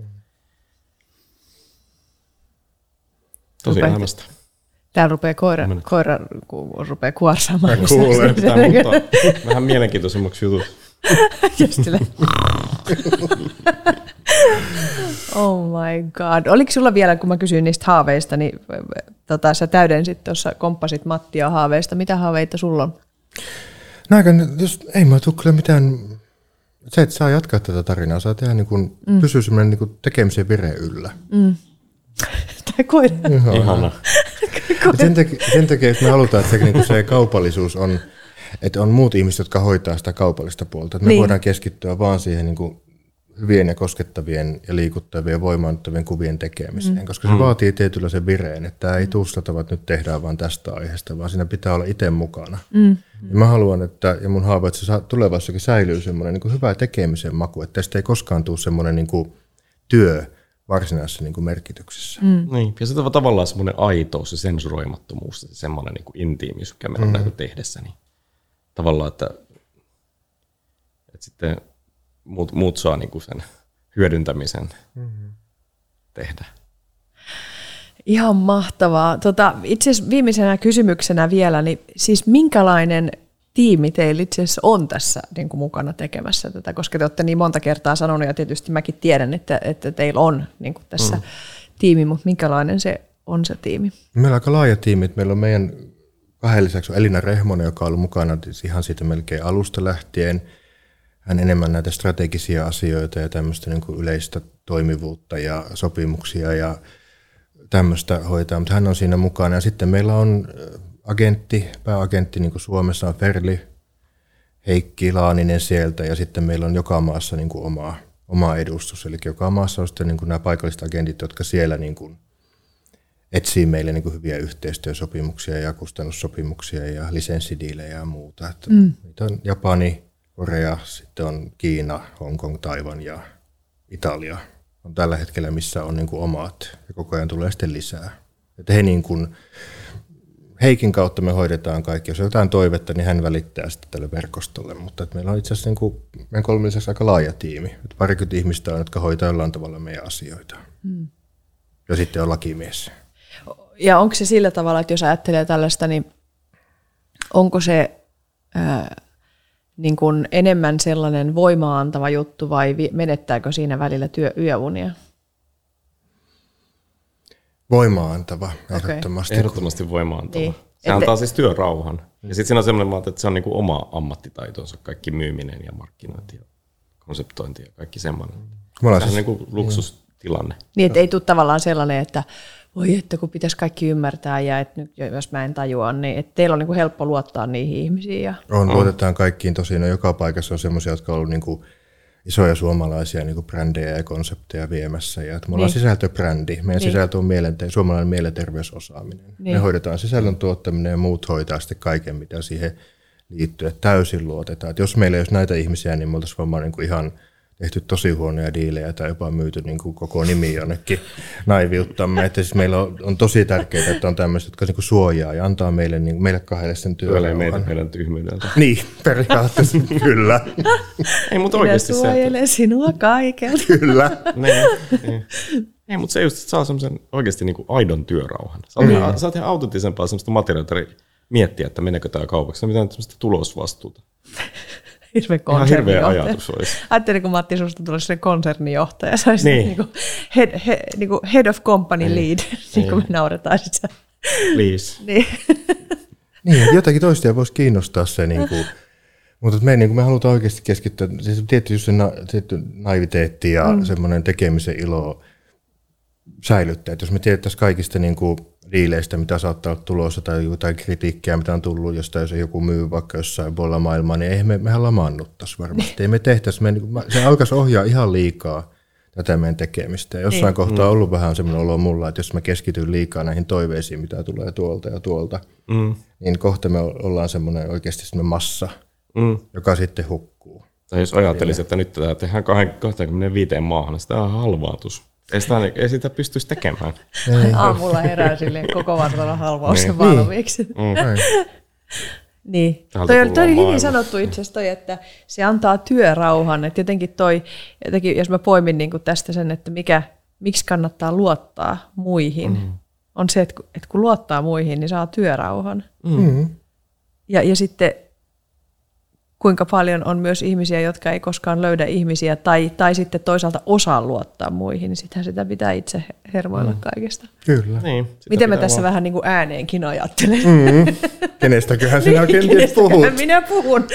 Tosi elämästä. Täällä rupeaa koira, koira ku, rupeaa kuorsaamaan. Mä kuulen. Pitää muuttaa vähän mielenkiintoisemmaksi jutut. Silleen- oh my god. Oliko sulla vielä, kun mä kysyin niistä haaveista, niin tota, sä täydensit tuossa, komppasit Mattia haaveista. Mitä haaveita sulla on? Aika, jos, ei mä tule kyllä mitään, se, että saa jatkaa tätä tarinaa, saa tehdä niin kuin, mm. pysyä semmoinen niin kuin tekemisen vire yllä. Tai koira. Ihana. Et sen, takia, sen takia, että me halutaan, että se, niin kuin se kaupallisuus on, että on muut ihmiset, jotka hoitaa sitä kaupallista puolta. Että me niin. voidaan keskittyä vaan siihen niin kuin hyvien ja koskettavien ja liikuttavien ja voimaannuttavien kuvien tekemiseen, mm. koska se mm. vaatii tietyllä sen vireen, että tämä ei tavalla, että nyt tehdään vaan tästä aiheesta, vaan siinä pitää olla itse mukana. Mm. Ja mä haluan, että, ja mun haave, että se tulevaisuudessakin säilyy semmoinen niin kuin hyvä tekemisen maku, että tästä ei koskaan tule semmoinen niin kuin työ varsinaisessa niin kuin merkityksessä. Mm. Niin, ja sitten tavallaan semmoinen aitous ja sensuroimattomuus, ja semmoinen niin kuin intiimiys, mikä meillä on mm. tehdessä, niin tavallaan, että, että sitten muut, muut saa niin kuin sen hyödyntämisen mm. tehdä. Ihan mahtavaa. Tota, itse asiassa viimeisenä kysymyksenä vielä, niin siis minkälainen tiimi teillä itse asiassa on tässä niin kuin mukana tekemässä tätä, koska te olette niin monta kertaa sanonut, ja tietysti mäkin tiedän, että, että teillä on niin kuin tässä mm. tiimi, mutta minkälainen se on se tiimi? Meillä on aika laaja tiimi. Meillä on meidän kahden lisäksi on Elina Rehmonen, joka on ollut mukana ihan siitä melkein alusta lähtien. Hän enemmän näitä strategisia asioita ja tämmöistä niin kuin yleistä toimivuutta ja sopimuksia ja tämmöistä hoitaa, mutta hän on siinä mukana. Ja sitten meillä on äh, agentti, pääagentti niin kuin Suomessa on Ferli, Heikki Laaninen sieltä ja sitten meillä on joka maassa niin kuin oma, oma edustus. Eli joka maassa on sitten niin kuin nämä paikalliset agentit, jotka siellä niin kuin etsii meille niin kuin hyviä yhteistyösopimuksia ja kustannussopimuksia ja lisenssidiilejä ja muuta. Että mm. Niitä on Japani, Korea, sitten on Kiina, Hongkong, Taivan ja Italia on tällä hetkellä, missä on niin kuin omat ja koko ajan tulee sitten lisää. Että he niin kuin, Heikin kautta me hoidetaan kaikki. Jos on jotain toivetta, niin hän välittää sitten tälle verkostolle. Mutta että meillä on itse asiassa niin kuin, meidän kolmen lisäksi aika laaja tiimi. Että parikymmentä ihmistä on, jotka hoitaa jollain tavalla meidän asioita. Mm. Ja sitten on lakimies. Ja onko se sillä tavalla, että jos ajattelee tällaista, niin onko se ää, niin kuin enemmän sellainen voimaantava juttu vai menettääkö siinä välillä työ, yöunia? Voimaa antava, ehdottomasti. Ehdottomasti voimaantava. Niin. Niin. Se Ette- antaa siis työrauhan. Ja sitten siinä on semmoinen, vaan, että se on niinku oma ammattitaitonsa, kaikki myyminen ja markkinointi ja konseptointi ja kaikki semmoinen. Tämä on siis, niinku luksustilanne. Niin, että ei tule tavallaan sellainen, että voi että kun pitäisi kaikki ymmärtää ja että nyt jos mä en tajua, niin että teillä on niin kuin helppo luottaa niihin ihmisiin. Ja, on, luotetaan kaikkiin tosi. No, joka paikassa on semmoisia, jotka on ollut niin kuin isoja suomalaisia niin kuin brändejä ja konsepteja viemässä. Ja, että me ollaan Niin. sisältöbrändi. Meidän Niin. sisältö on mielente- suomalainen mielenterveysosaaminen. Niin. Niin. Me hoidetaan sisällön tuottaminen ja muut hoitaa sitten kaiken, mitä siihen liittyy. Että täysin luotetaan. Että jos meillä ei olisi näitä ihmisiä, niin me oltaisiin varmaan niin kuin ihan tehty tosi huonoja diilejä tai jopa myyty niin kuin koko nimi jonnekin naiviuttamme. Että siis meillä on, on tosi tärkeää, että on tämmöiset, jotka niin kuin suojaa ja antaa meille, niin, meille kahdelle sen työrauhan. meidän, meidän tyhmyydeltä. Niin, periaatteessa kyllä. Ei, mutta Minä oikeasti se, että, suojelen sinua kaikelta. kyllä. niin, niin. Ei, mutta se just, että saa semmoisen oikeasti niinku aidon työrauhan. Saat, mm. ihan autenttisempaa semmoista materiaalia miettiä, että meneekö tämä kaupaksi. Se mitään semmoista tulosvastuuta. Hirveä Ihan hirveä konsernijohtaja. ajatus olisi. Ajattelin, kun Matti susta tulisi se konsernijohtaja, se olisi Niin. niin. niin head, head, niin kuin head of company niin. lead, niin kuin me nauretaan sitä. Please. Niin. Niin, jotakin toista voisi kiinnostaa se, niin kuin, mutta me, niin kuin, me halutaan oikeasti keskittyä, siis tietty just se na, tietty naiviteetti ja mm. semmoinen tekemisen ilo säilyttää. Että jos me tiedettäisiin kaikista niin kuin, diileistä, mitä saattaa olla tulossa tai jotain kritiikkiä, mitä on tullut, josta jos joku myy vaikka jossain puolella maailmaa, niin ei me, mehän lamaannuttaisi varmasti. Ei me tehtäisi, me, niin se alkaisi ohjaa ihan liikaa tätä meidän tekemistä. Ja jossain niin. kohtaa on ollut vähän semmoinen olo mulla, että jos mä keskityn liikaa näihin toiveisiin, mitä tulee tuolta ja tuolta, Mm. niin kohta me ollaan semmoinen oikeasti semmoinen massa, Mm. joka sitten hukkuu. Tai jos ajattelisi, että nyt tätä tehdään 25 maahan, niin sitä on halvaatus. Ei sitä, ei sitä pystyisi tekemään. Aamulla herää silleen koko vartalon halvaus Niin. niin. valmiiksi. Mm. Niin. Täältä Toi, oli- toi oli hyvin sanottu itse asiassa toi, että se antaa työrauhan. Että jotenkin toi, jotenkin, jos mä poimin niin tästä sen, että mikä, miksi kannattaa luottaa muihin, mm. on se, että kun, että kun luottaa muihin, niin saa työrauhan. Mm. Ja, ja sitten kuinka paljon on myös ihmisiä, jotka ei koskaan löydä ihmisiä tai, tai sitten toisaalta osaa luottaa muihin, niin sittenhän sitä pitää itse hermoilla mm. kaikesta. Kyllä. Niin, Miten mä tässä vaan- vähän niin kuin ääneenkin ajattelen. Mm. Kenestäköhän sinä Niin, kenties kenestäköhän puhut? minä puhun.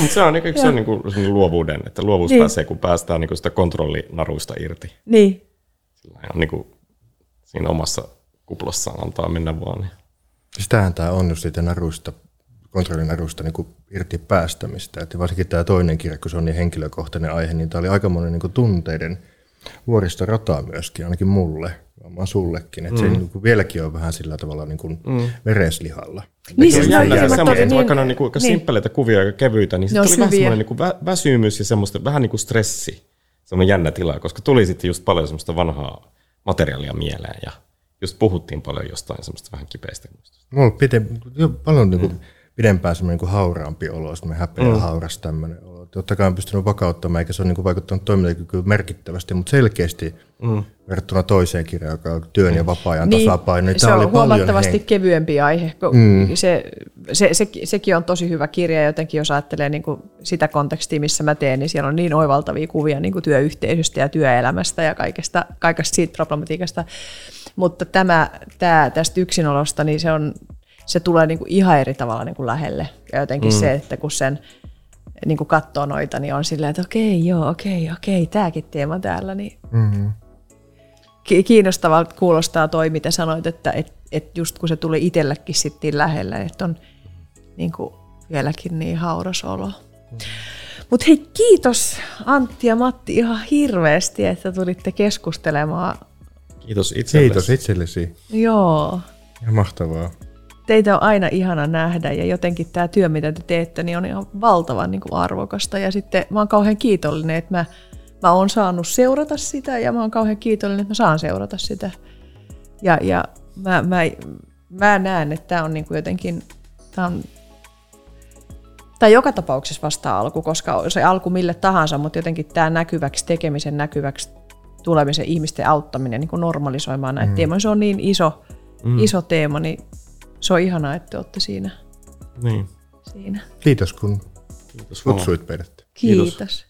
Mut se on, niin, se on niin kuin, luovuuden, että luovuus Niin. pääsee, kun päästään niin kuin sitä kontrollinaruista irti. niin, Sillä on niin kuin, siinä omassa kuplassaan antaa mennä vaan. Niin. Sitähän tämä on just siitä narusta, kontrollinarusta niin kuin irti päästämistä. Että varsinkin tämä toinen kirja, kun se on niin henkilökohtainen aihe, niin tämä oli aikamoinen niin kuin tunteiden vuoristorata myöskin, ainakin mulle, varmaan sullekin. Että mm. se niin kuin vieläkin on vähän sillä tavalla niin kuin mm. vereslihalla. Niin, Se siis on jännä, kyllä se semmoista, tosi että vaikka ne on niin- niin aika niin. simppeleitä kuvia ja kevyitä, niin sitten on tuli vähän semmoinen niin vä- väsymys ja semmoista vähän niin kuin stressi, semmoinen jännä tila, koska tuli sitten just paljon semmoista vanhaa materiaalia mieleen ja just puhuttiin paljon jostain semmoista vähän kipeistä. Mulla jo paljon niin kuin pidempään semmoinen niin hauraampi olo, semmoinen häpeä mm. hauras tämmöinen olo. Totta kai on pystynyt vakauttamaan, eikä se ole niin kuin vaikuttanut toimintakykyyn merkittävästi, mutta selkeästi mm. verrattuna toiseen kirjaan, joka on työn ja vapaa-ajan niin, tasapaino, niin se on oli paljon huomattavasti hen- kevyempi aihe. Mm. Se, se, se, sekin on tosi hyvä kirja, jotenkin jos ajattelee niin kuin sitä kontekstia, missä mä teen, niin siellä on niin oivaltavia kuvia niin kuin työyhteisöstä ja työelämästä ja kaikesta, kaikesta siitä problematiikasta. Mutta tämä, tämä tästä yksinolosta, niin se, on, se tulee niin kuin ihan eri tavalla niin kuin lähelle. Ja jotenkin mm. se, että kun sen niin kuin katsoo noita, niin on silleen, että okei, joo, okei, okei, tämäkin teema täällä, niin Mm-hmm. ki- kiinnostavalta kuulostaa toi, mitä sanoit, että et, et just kun se tuli itsellekin sitten lähelle, että on niin kuin vieläkin niin hauras olo. Mutta hei, kiitos Antti ja Matti ihan hirveästi, että tulitte keskustelemaan. Kiitos itsellesi. Kiitos itsellesi. Joo, Ja mahtavaa. Teitä on aina ihana nähdä ja jotenkin tämä työ, mitä te teette, niin on ihan valtavan niin kuin arvokasta. Ja sitten mä oon kauhean kiitollinen, että mä, mä oon saanut seurata sitä ja mä oon kauhean kiitollinen, että mä saan seurata sitä. Ja, ja mä, mä, mä näen, että tämä on niin kuin jotenkin, tää on, tai joka tapauksessa vasta alku, koska se alku mille tahansa, mutta jotenkin tämä näkyväksi tekemisen, näkyväksi tulemisen, ihmisten auttaminen, niin kuin normalisoimaan näitä mm. teemoja, se on niin iso, mm. iso teema, niin se on ihanaa, että te olette siinä. Niin. siinä. Kiitos kun Kiitos kutsuit meidät. Kiitos. Kiitos.